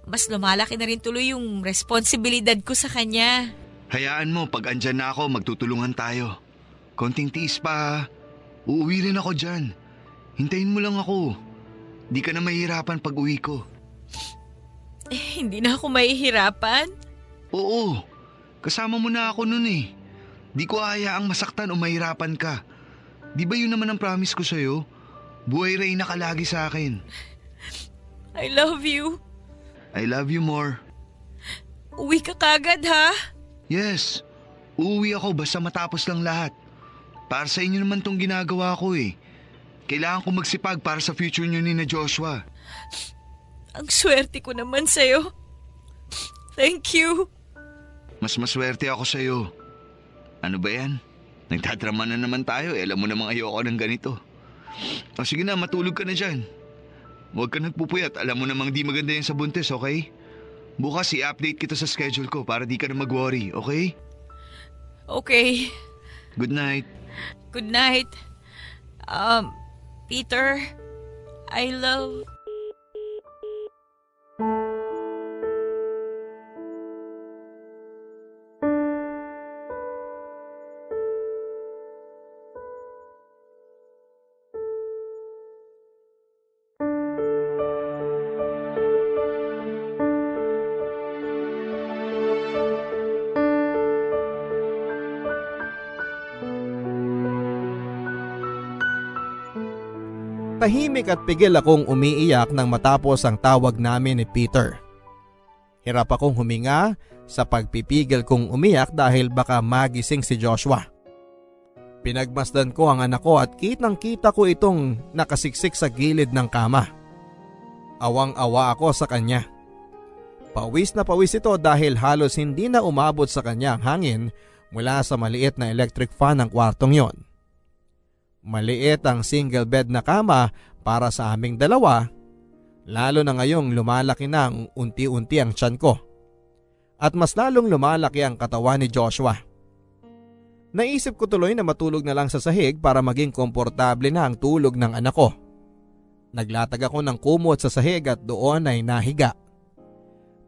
Mas lumalaki na rin tuloy yung responsibilidad ko sa kanya. Hayaan mo, pag andyan na ako, magtutulungan tayo. Konting tiis pa. Uuwi rin ako dyan. Hintayin mo lang ako. Di ka na mahihirapan pag uwi ko. Eh, hindi na ako mahihirapan. Oo, kasama mo na ako nun eh. Di ko hayaang masaktan o mahirapan ka. Di ba yun naman ang promise ko sa'yo? Buhay Reyna ka lagi sa akin. I love you. I love you more. Uwi ka kagad ha? Yes, uuwi ako basta matapos lang lahat. Para sa inyo naman tong ginagawa ko eh. Kailangan ko magsipag para sa future nyo ni na Joshua. Ang swerte ko naman sa'yo. Thank you. Mas maswerte ako sa'yo. Ano ba yan? Nagtadrama na naman tayo eh. Alam mo namang ayoko ng ganito. O sige na, matulog ka na dyan. Huwag ka nagpupuyat. Alam mo namang di maganda yan sa buntis, okay? Bukas i-update kita sa schedule ko para di ka na mag-worry, okay? Okay. Good night. Good night. Um, Peter, I love... thank you Tahimik at pigil akong umiiyak nang matapos ang tawag namin ni Peter. Hirap akong huminga sa pagpipigil kong umiyak dahil baka magising si Joshua. Pinagmasdan ko ang anak ko at kitang kita ko itong nakasiksik sa gilid ng kama. Awang-awa ako sa kanya. Pawis na pawis ito dahil halos hindi na umabot sa kanya ang hangin mula sa maliit na electric fan ng kwartong yon. Maliit ang single bed na kama para sa aming dalawa, lalo na ngayong lumalaki na ang unti-unti ang tiyan ko. At mas lalong lumalaki ang katawan ni Joshua. Naisip ko tuloy na matulog na lang sa sahig para maging komportable na ang tulog ng anak ko. Naglatag ako ng kumot sa sahig at doon ay nahiga.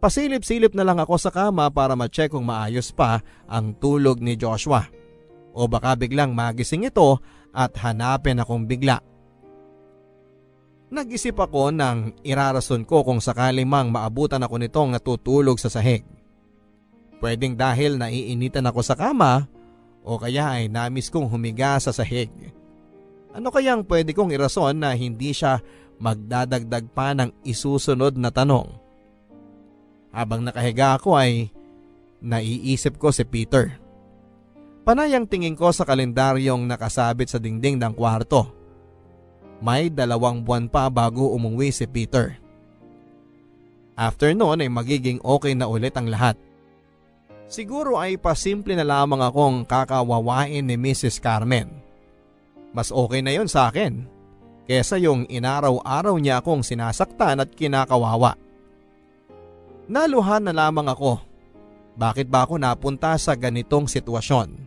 Pasilip-silip na lang ako sa kama para ma-check kung maayos pa ang tulog ni Joshua. O baka biglang magising ito at hanapin akong bigla. Nag-isip ako nang irarason ko kung sakali mang maabutan ako nitong natutulog sa sahig. Pwedeng dahil naiinitan ako sa kama o kaya ay namis kong humiga sa sahig. Ano kayang pwede kong irason na hindi siya magdadagdag pa ng isusunod na tanong? Habang nakahiga ako ay naiisip ko si Peter. Panayang tingin ko sa kalendaryong nakasabit sa dingding ng kwarto. May dalawang buwan pa bago umuwi si Peter. After noon ay magiging okay na ulit ang lahat. Siguro ay pasimple na lamang akong kakawawain ni Mrs. Carmen. Mas okay na yon sa akin kesa yung inaraw-araw niya akong sinasaktan at kinakawawa. Naluhan na lamang ako. Bakit ba ako napunta sa ganitong sitwasyon?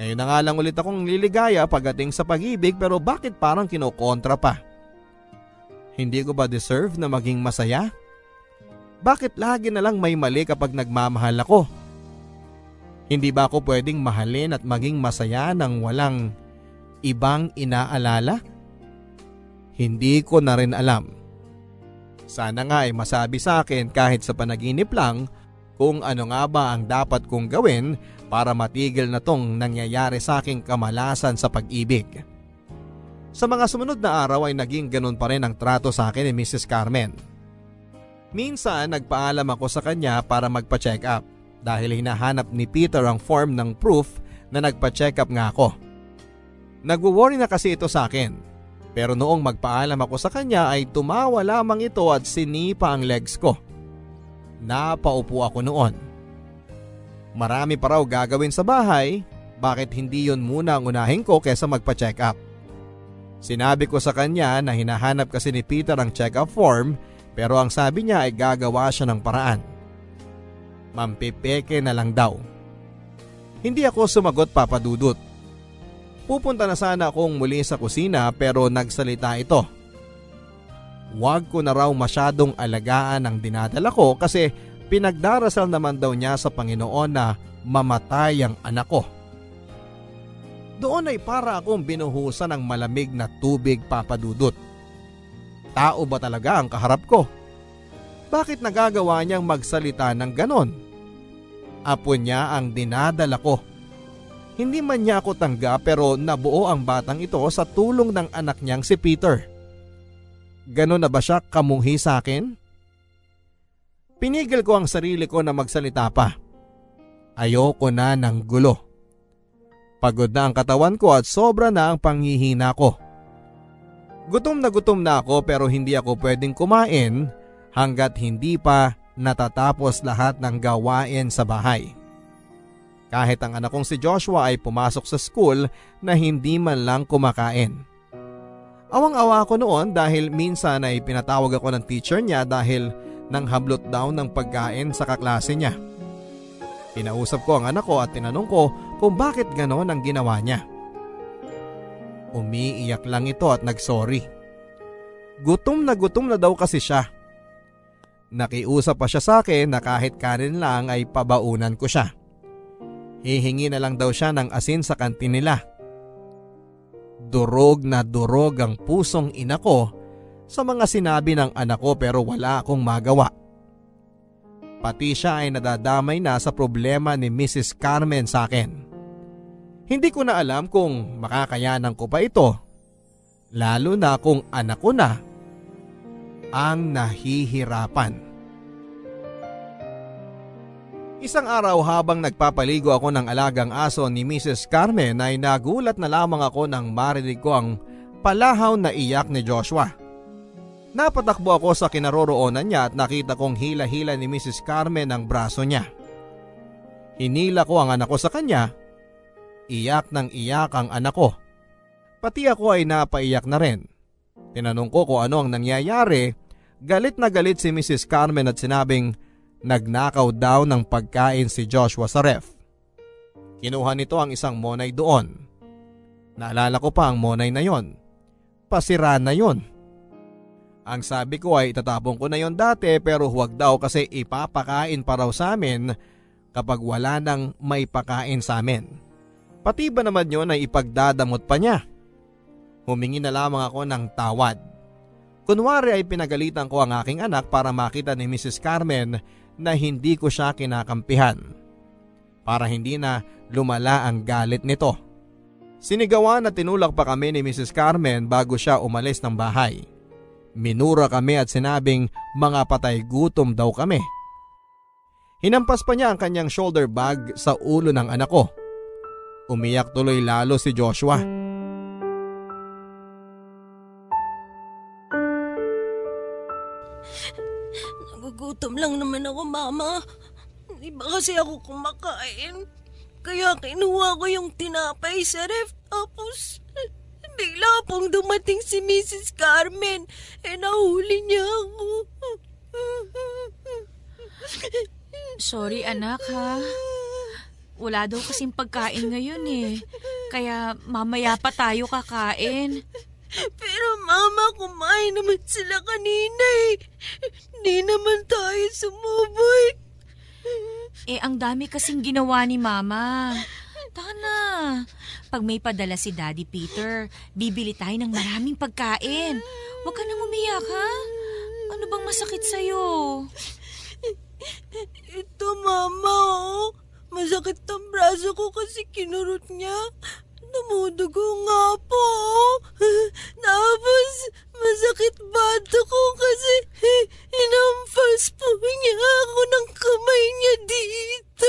Ngayon na nga lang ulit akong liligaya pagdating sa pag-ibig pero bakit parang kinokontra pa? Hindi ko ba deserve na maging masaya? Bakit lagi na lang may mali kapag nagmamahal ako? Hindi ba ako pwedeng mahalin at maging masaya nang walang ibang inaalala? Hindi ko na rin alam. Sana nga ay masabi sa akin kahit sa panaginip lang kung ano nga ba ang dapat kong gawin para matigil na tong nangyayari sa aking kamalasan sa pag-ibig. Sa mga sumunod na araw ay naging ganun pa rin ang trato sa akin ni Mrs. Carmen. Minsan nagpaalam ako sa kanya para magpa-check up dahil hinahanap ni Peter ang form ng proof na nagpa-check up nga ako. Nagwo-worry na kasi ito sa akin pero noong magpaalam ako sa kanya ay tumawa lamang ito at sinipa ang legs ko. Napaupo ako noon. Marami pa raw gagawin sa bahay, bakit hindi yon muna ang unahin ko kesa magpa-check up? Sinabi ko sa kanya na hinahanap kasi ni Peter ang check-up form pero ang sabi niya ay gagawa siya ng paraan. Mampipeke na lang daw. Hindi ako sumagot papadudot. Pupunta na sana akong muli sa kusina pero nagsalita ito. Huwag ko na raw masyadong alagaan ang dinadala ko kasi pinagdarasal naman daw niya sa Panginoon na mamatay ang anak ko. Doon ay para akong binuhusan ng malamig na tubig papadudot. Tao ba talaga ang kaharap ko? Bakit nagagawa niyang magsalita ng ganon? Apo niya ang dinadala ko. Hindi man niya ako tangga pero nabuo ang batang ito sa tulong ng anak niyang si Peter. Ganon na ba siya kamunghi sa akin? Pinigil ko ang sarili ko na magsalita pa. Ayoko na ng gulo. Pagod na ang katawan ko at sobra na ang panghihina ko. Gutom na gutom na ako pero hindi ako pwedeng kumain hanggat hindi pa natatapos lahat ng gawain sa bahay. Kahit ang anak kong si Joshua ay pumasok sa school na hindi man lang kumakain. Awang-awa ako noon dahil minsan ay pinatawag ako ng teacher niya dahil nang hablot daw ng pagkain sa kaklase niya. Pinausap ko ang anak ko at tinanong ko kung bakit ganon ang ginawa niya. Umiiyak lang ito at nagsorry. Gutom na gutom na daw kasi siya. Nakiusap pa siya sa akin na kahit kanin lang ay pabaunan ko siya. Hihingi na lang daw siya ng asin sa kantin nila. Durog na durog ang pusong ina ko sa mga sinabi ng anak ko pero wala akong magawa. Pati siya ay nadadamay na sa problema ni Mrs. Carmen sa akin. Hindi ko na alam kung makakayanan ko pa ito. Lalo na kung anak ko na ang nahihirapan. Isang araw habang nagpapaligo ako ng alagang aso ni Mrs. Carmen ay nagulat na lamang ako nang marinig ko ang palahaw na iyak ni Joshua. Napatakbo ako sa kinaroroonan niya at nakita kong hila-hila ni Mrs. Carmen ang braso niya. Hinila ko ang anak ko sa kanya. Iyak ng iyak ang anak ko. Pati ako ay napaiyak na rin. Tinanong ko kung ano ang nangyayari. Galit na galit si Mrs. Carmen at sinabing Nagnakaw daw ng pagkain si Joshua sa ref. Kinuha nito ang isang monay doon. Naalala ko pa ang monay na yon. Pasira na yon. Ang sabi ko ay itatapon ko na yon dati pero huwag daw kasi ipapakain pa raw sa amin kapag wala nang may pakain sa amin. Pati ba naman yon ay ipagdadamot pa niya? Humingi na lamang ako ng tawad. Kunwari ay pinagalitan ko ang aking anak para makita ni Mrs. Carmen na hindi ko siya kinakampihan para hindi na lumala ang galit nito. Sinigawan at tinulak pa kami ni Mrs. Carmen bago siya umalis ng bahay. Minura kami at sinabing mga patay gutom daw kami. Hinampas pa niya ang kanyang shoulder bag sa ulo ng anak ko. Umiyak tuloy lalo si Joshua. Nagugutom lang naman ako, Mama. Hindi ba kasi ako kumakain? Kaya kinuha ko yung tinapay sa ref. Tapos, bigla pong dumating si Mrs. Carmen. Eh, nahuli niya ako. Sorry anak ha. Wala daw kasing pagkain ngayon eh. Kaya mamaya pa tayo kakain. Pero mama, kumain naman sila kanina eh. Di naman tayo sumubay. Eh ang dami kasing ginawa ni mama. Tana, pag may padala si Daddy Peter, bibili tayo ng maraming pagkain. Huwag ka nang umiyak ha. Ano bang masakit sa'yo? Ito mama oh. Masakit ang braso ko kasi kinurot niya. Dumudugo nga po. Tapos, masakit bato ko kasi inampas po niya ako ng kamay niya dito.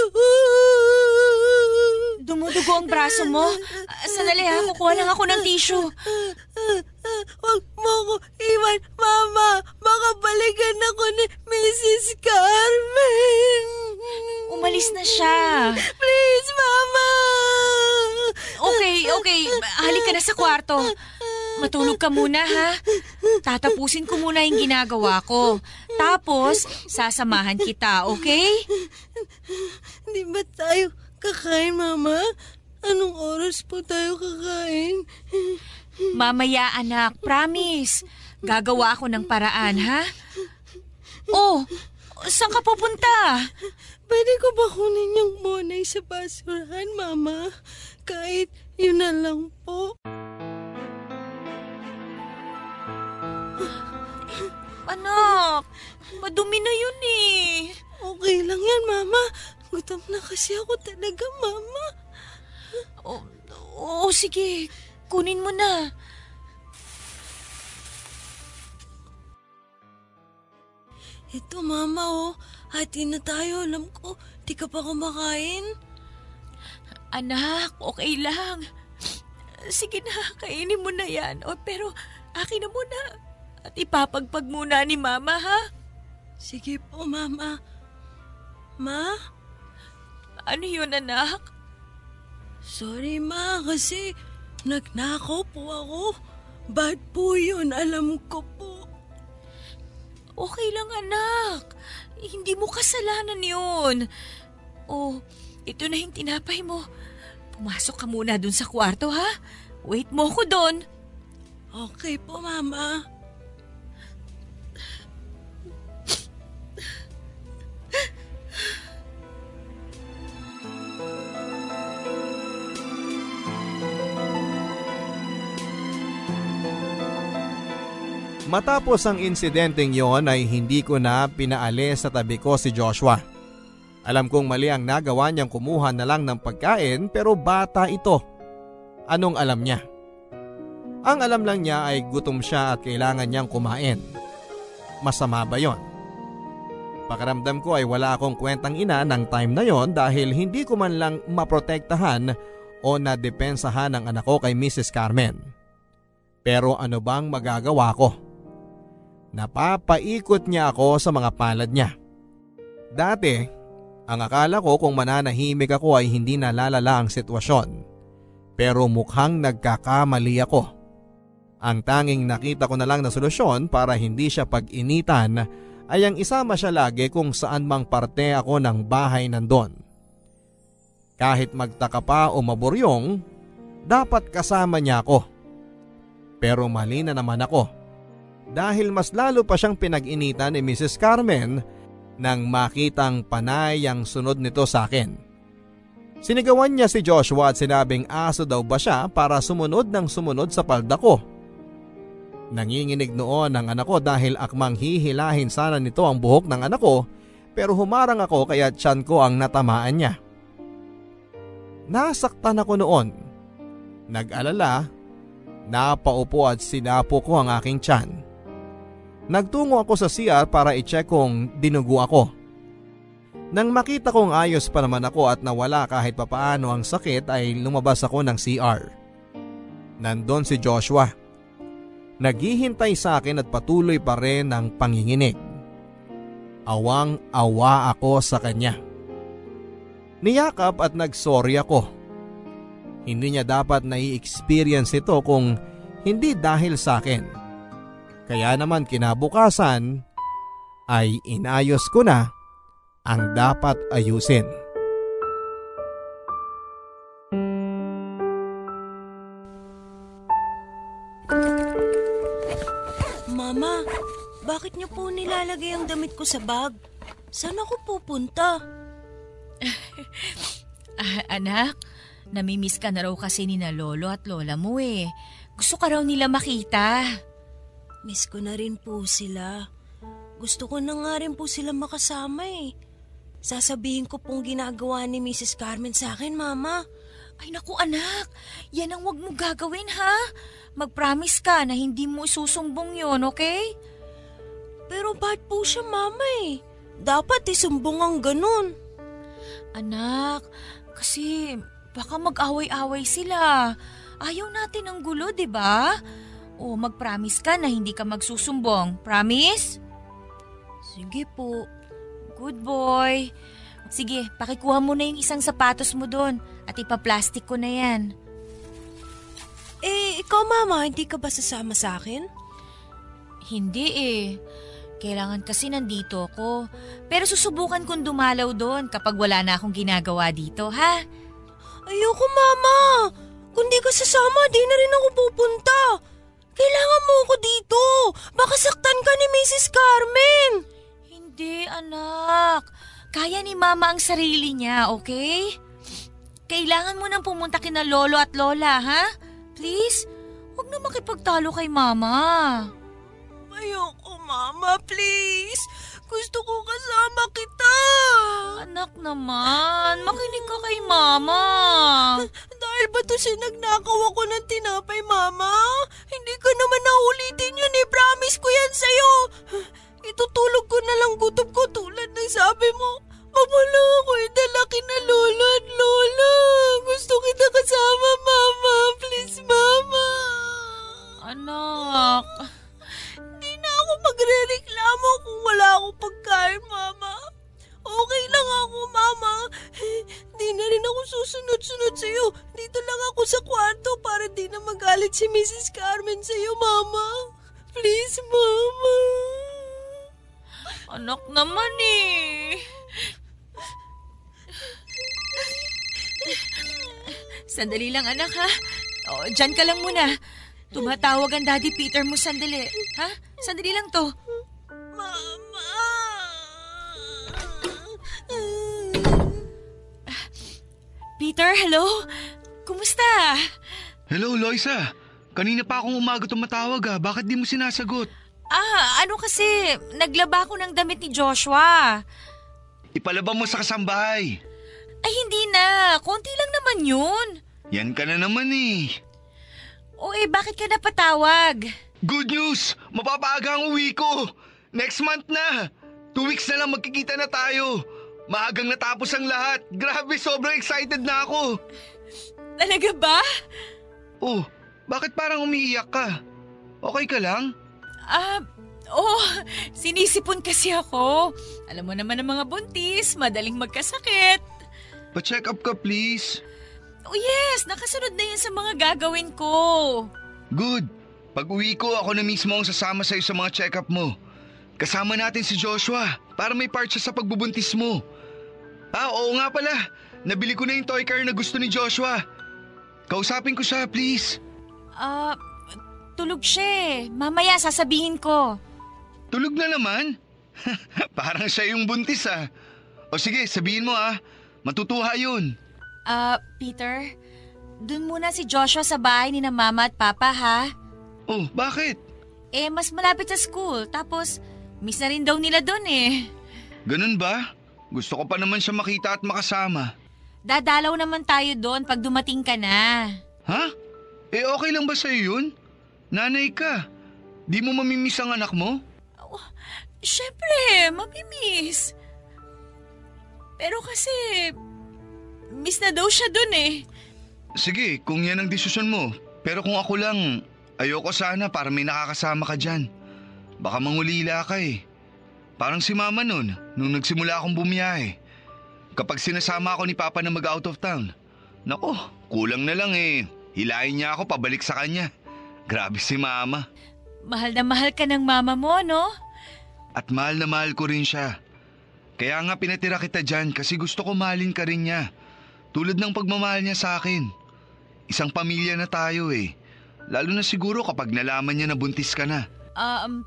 Dumudugo ang braso mo. Ah, Sandali ha, kukuha lang ako ng tissue. Huwag mo ko iwan, Mama. Baka balikan ako ni Mrs. Carmen. Umalis na siya. Please, Mama. Okay, okay. Halika na sa kwarto. Matulog ka muna ha. Tatapusin ko muna yung ginagawa ko. Tapos, sasamahan kita, okay? Di ba tayo kakain, Mama? Anong oras po tayo kakain? Mamaya anak, promise. Gagawa ako ng paraan, ha? Oh, saan ka pupunta? Pwede ko ba kunin yung monay sa basurahan, Mama? Kahit yun na lang po. Anak, madumi na yun eh. Okay lang yan, Mama. Gutom na kasi ako talaga, Mama. Oh, oh, sige, kunin mo na. Ito, Mama, oh. Hati na tayo. Alam ko, di ka pa kumakain. Anak, okay lang. Sige na, kainin mo na yan. O, pero akin na muna. At ipapagpag muna ni Mama, ha? Sige po, Mama. Ma? Ano yun, anak? Sorry, Ma, kasi nagnakaw po ako. Bad po yun, alam ko po. Okay lang, anak. Hindi mo kasalanan yun. Oh, ito na yung tinapay mo. Pumasok ka muna dun sa kwarto, ha? Wait mo ko doon. Okay po, Mama. Matapos ang insidenteng yon ay hindi ko na pinaalis sa tabi ko si Joshua. Alam kong mali ang nagawa niyang kumuha na lang ng pagkain pero bata ito. Anong alam niya? Ang alam lang niya ay gutom siya at kailangan niyang kumain. Masama ba yon? Pakaramdam ko ay wala akong kwentang ina ng time na yon dahil hindi ko man lang maprotektahan o nadepensahan ang anak ko kay Mrs. Carmen. Pero ano bang magagawa ko? Napapaikot niya ako sa mga palad niya. Dati, ang akala ko kung mananahimik ako ay hindi nalalala ang sitwasyon. Pero mukhang nagkakamali ako. Ang tanging nakita ko na lang na solusyon para hindi siya pag-initan ay ang isama siya lagi kung saan mang parte ako ng bahay nandon. Kahit magtaka pa o maburyong, dapat kasama niya ako. Pero mali na naman ako dahil mas lalo pa siyang pinag-initan ni Mrs. Carmen nang makitang panay ang sunod nito sa akin. Sinigawan niya si Joshua at sinabing aso daw ba siya para sumunod ng sumunod sa palda ko. Nanginginig noon ang anak ko dahil akmang hihilahin sana nito ang buhok ng anak ko pero humarang ako kaya tiyan ko ang natamaan niya. Nasaktan ako noon. Nag-alala, napaupo at sinapo ko ang aking tiyan. Nagtungo ako sa CR para i-check kung dinugo ako. Nang makita kong ayos pa naman ako at nawala kahit papaano ang sakit ay lumabas ako ng CR. Nandon si Joshua. Naghihintay sa akin at patuloy pa rin ang panginginig. Awang-awa ako sa kanya. Niyakap at nagsorry ako. Hindi niya dapat nai-experience ito kung hindi dahil sa akin. Kaya naman kinabukasan ay inayos ko na ang dapat ayusin. Mama, bakit niyo po nilalagay ang damit ko sa bag? Saan ako pupunta? Ah, anak, namimiss ka na raw kasi ni na lolo at lola mo eh. Gusto ka raw nila makita. Miss ko na rin po sila. Gusto ko na nga rin po sila makasama eh. Sasabihin ko pong ginagawa ni Mrs. Carmen sa akin, Mama. Ay naku anak, yan ang wag mo gagawin ha. Mag-promise ka na hindi mo isusumbong yon, okay? Pero bad po siya, Mama eh. Dapat isumbong ang ganun. Anak, kasi baka mag-away-away sila. Ayaw natin ng gulo, di ba? O mag-promise ka na hindi ka magsusumbong. Promise? Sige po. Good boy. Sige, pakikuha mo na yung isang sapatos mo doon at ipaplastic ko na yan. Eh, Ikaw mama, hindi ka ba sasama sa akin? Hindi eh. Kailangan kasi nandito ako. Pero susubukan kong dumalaw doon kapag wala na akong ginagawa dito, ha? Ayoko mama. Kung di ka sasama, di na rin ako pupunta. Kailangan mo ako dito. Baka saktan ka ni Mrs. Carmen. Hindi, anak. Kaya ni mama ang sarili niya, okay? Kailangan mo nang pumunta kina lolo at lola, ha? Please, huwag na makipagtalo kay mama. Ayoko mama, please. Gusto ko kasama kita. Anak naman, makinig ka kay mama. Dahil ba to sinagnakaw ako ng tinapay, mama? Hindi ka naman naulitin yun eh. Promise ko yan sa'yo. Itutulog ko na lang gutom ko tulad ng sabi mo. Mawala ako idalaki na lolo at lola. Gusto kita kasama, mama. Please, mama. Sandali lang anak ha. O, dyan ka lang muna. Tumatawag ang Daddy Peter mo sandali. Ha? Sandali lang to. Mama. Peter, hello? Kumusta? Hello, Loisa. Kanina pa akong umaga tumatawag ah. Bakit di mo sinasagot? Ah, ano kasi, naglaba ko ng damit ni Joshua. Ipalaba mo sa kasambahay. Ay, hindi na. Konti lang naman yun. Yan ka na naman eh. O eh, bakit ka napatawag? Good news! Mapapaaga ang uwi ko! Next month na! Two weeks na lang magkikita na tayo! Maagang natapos ang lahat! Grabe, sobrang excited na ako! Talaga ba? Oh, bakit parang umiiyak ka? Okay ka lang? Ah, oh, sinisipon kasi ako. Alam mo naman ang mga buntis, madaling magkasakit. Pa-check up ka please. Oh yes, nakasunod na yan sa mga gagawin ko. Good. Pag uwi ko, ako na mismo ang sasama sa'yo sa mga check-up mo. Kasama natin si Joshua para may part siya sa pagbubuntis mo. Ah, oo nga pala. Nabili ko na yung toy car na gusto ni Joshua. Kausapin ko siya, please. Ah, tulog siya eh. Mamaya sasabihin ko. Tulog na naman? Parang siya yung buntis ah. O sige, sabihin mo ah. Matutuha yun. Ah, Peter, dun muna si Joshua sa bahay ni na mama at papa ha. Oh, bakit? Eh, mas malapit sa school. Tapos, miss na rin daw nila dun eh. Ganun ba? Gusto ko pa naman siya makita at makasama. Dadalaw naman tayo doon pag dumating ka na. Ha? Eh okay lang ba sa'yo yun? Nanay ka. Di mo mamimiss ang anak mo? Siyempre, mamimiss. Pero kasi, miss na daw siya dun eh. Sige, kung yan ang desisyon mo. Pero kung ako lang, ayoko sana para may nakakasama ka dyan. Baka mangulila ka eh. Parang si mama nun, nung nagsimula akong bumiyahe. Kapag sinasama ako ni Papa na mag-out of town, nako, kulang na lang eh. Hilahin niya ako pabalik sa kanya. Grabe si mama. Mahal na mahal ka ng mama mo, no? At mahal na mahal ko rin siya. Kaya nga pinatira kita dyan kasi gusto ko mahalin ka rin niya. Tulad ng pagmamahal niya sa akin. Isang pamilya na tayo eh. Lalo na siguro kapag nalaman niya na buntis ka na. Um,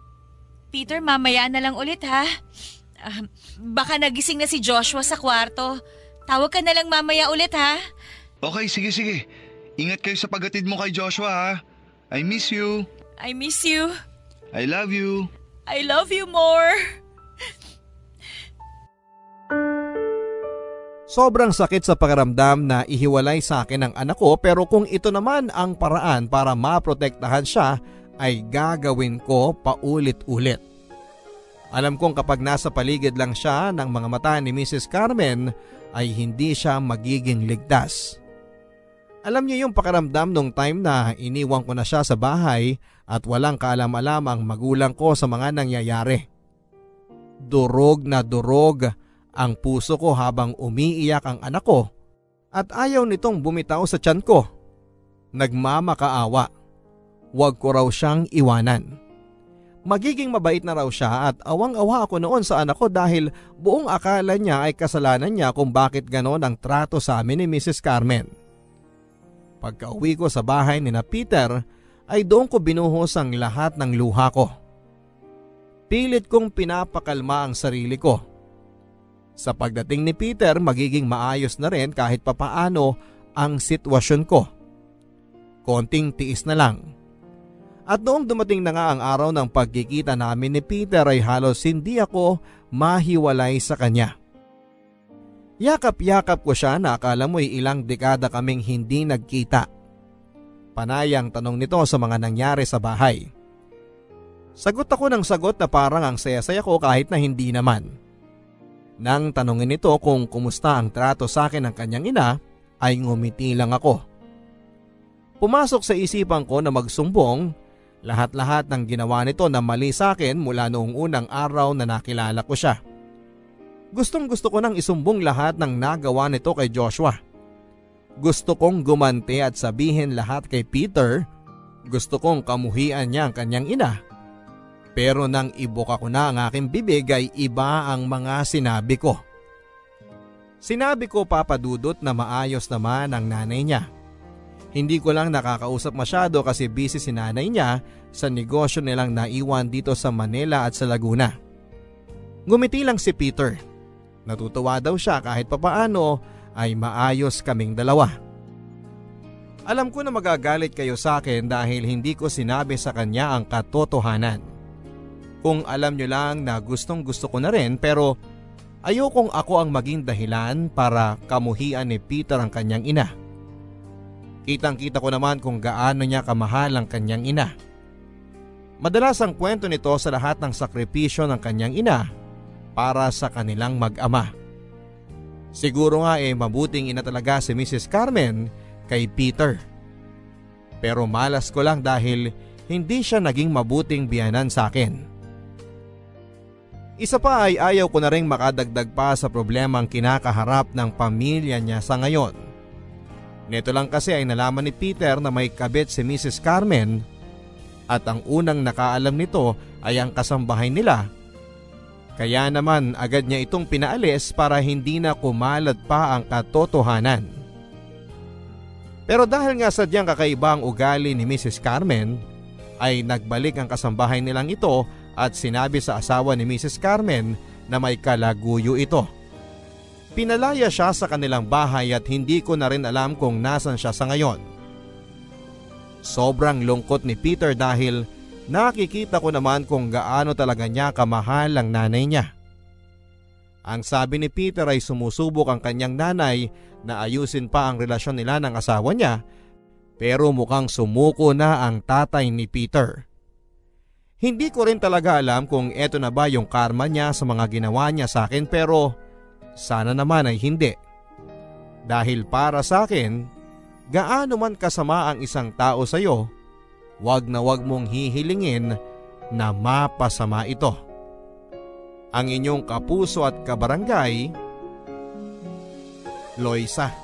Peter, mamaya na lang ulit ha. Um, baka nagising na si Joshua sa kwarto. Tawag ka na lang mamaya ulit ha. Okay, sige sige. Ingat kayo sa pagatid mo kay Joshua ha. I miss you. I miss you. I love you. I love you more. Sobrang sakit sa pakiramdam na ihiwalay sa akin ang anak ko pero kung ito naman ang paraan para maprotektahan siya ay gagawin ko paulit-ulit. Alam kong kapag nasa paligid lang siya ng mga mata ni Mrs. Carmen ay hindi siya magiging ligtas. Alam niyo yung pakiramdam nung time na iniwan ko na siya sa bahay at walang kaalam-alam ang magulang ko sa mga nangyayari. Durog na durog ang puso ko habang umiiyak ang anak ko at ayaw nitong bumitaw sa tiyan ko. Nagmamakaawa. Huwag ko raw siyang iwanan. Magiging mabait na raw siya at awang-awa ako noon sa anak ko dahil buong akala niya ay kasalanan niya kung bakit ganon ang trato sa amin ni Mrs. Carmen. Pagka uwi ko sa bahay ni na Peter ay doon ko binuhos ang lahat ng luha ko. Pilit kong pinapakalma ang sarili ko. Sa pagdating ni Peter magiging maayos na rin kahit papaano ang sitwasyon ko. Konting tiis na lang. At noong dumating na nga ang araw ng pagkikita namin ni Peter ay halos hindi ako mahiwalay sa kanya. Yakap-yakap ko siya na akala mo'y ilang dekada kaming hindi nagkita. Panayang tanong nito sa mga nangyari sa bahay. Sagot ako ng sagot na parang ang saya-saya ko kahit na hindi naman. Nang tanongin nito kung kumusta ang trato sa akin ng kanyang ina, ay ngumiti lang ako. Pumasok sa isipan ko na magsumbong lahat-lahat ng ginawa nito na mali sa akin mula noong unang araw na nakilala ko siya. Gustong gusto ko nang isumbong lahat ng nagawa nito kay Joshua. Gusto kong gumanti at sabihin lahat kay Peter. Gusto kong kamuhian niya ang kanyang ina. Pero nang ibuka ko na ang aking bibig ay iba ang mga sinabi ko. Sinabi ko papadudot na maayos naman ang nanay niya. Hindi ko lang nakakausap masyado kasi busy si nanay niya sa negosyo nilang naiwan dito sa Manila at sa Laguna. Ngumiti lang si Peter. Natutuwa daw siya kahit papaano ay maayos kaming dalawa. Alam ko na magagalit kayo sa akin dahil hindi ko sinabi sa kanya ang katotohanan. Kung alam nyo lang na gustong gusto ko na rin pero ayokong ako ang maging dahilan para kamuhian ni Peter ang kanyang ina. Kitang kita ko naman kung gaano niya kamahal ang kanyang ina. Madalas ang kwento nito sa lahat ng sakripisyo ng kanyang ina para sa kanilang mag-ama. Siguro nga eh mabuting ina talaga si Mrs. Carmen kay Peter. Pero malas ko lang dahil hindi siya naging mabuting biyanan sa akin. Isa pa ay ayaw ko na rin makadagdag pa sa problemang kinakaharap ng pamilya niya sa ngayon. Neto lang kasi ay nalaman ni Peter na may kabit si Mrs. Carmen at ang unang nakaalam nito ay ang kasambahay nila. Kaya naman agad niya itong pinaalis para hindi na kumalat pa ang katotohanan. Pero dahil nga sadyang kakaiba ang ugali ni Mrs. Carmen, ay nagbalik ang kasambahay nilang ito at sinabi sa asawa ni Mrs. Carmen na may kalaguyo ito. Pinalaya siya sa kanilang bahay at hindi ko na rin alam kung nasan siya sa ngayon. Sobrang lungkot ni Peter dahil nakikita ko naman kung gaano talaga niya kamahal ang nanay niya. Ang sabi ni Peter ay sumusubok ang kanyang nanay na ayusin pa ang relasyon nila ng asawa niya pero mukhang sumuko na ang tatay ni Peter. Hindi ko rin talaga alam kung eto na ba yung karma niya sa mga ginawa niya sa akin pero sana naman ay hindi. Dahil para sa akin, gaano man kasama ang isang tao sa iyo, wag na wag mong hihilingin na mapasama ito. Ang inyong kapuso at kabarangay, Loisa.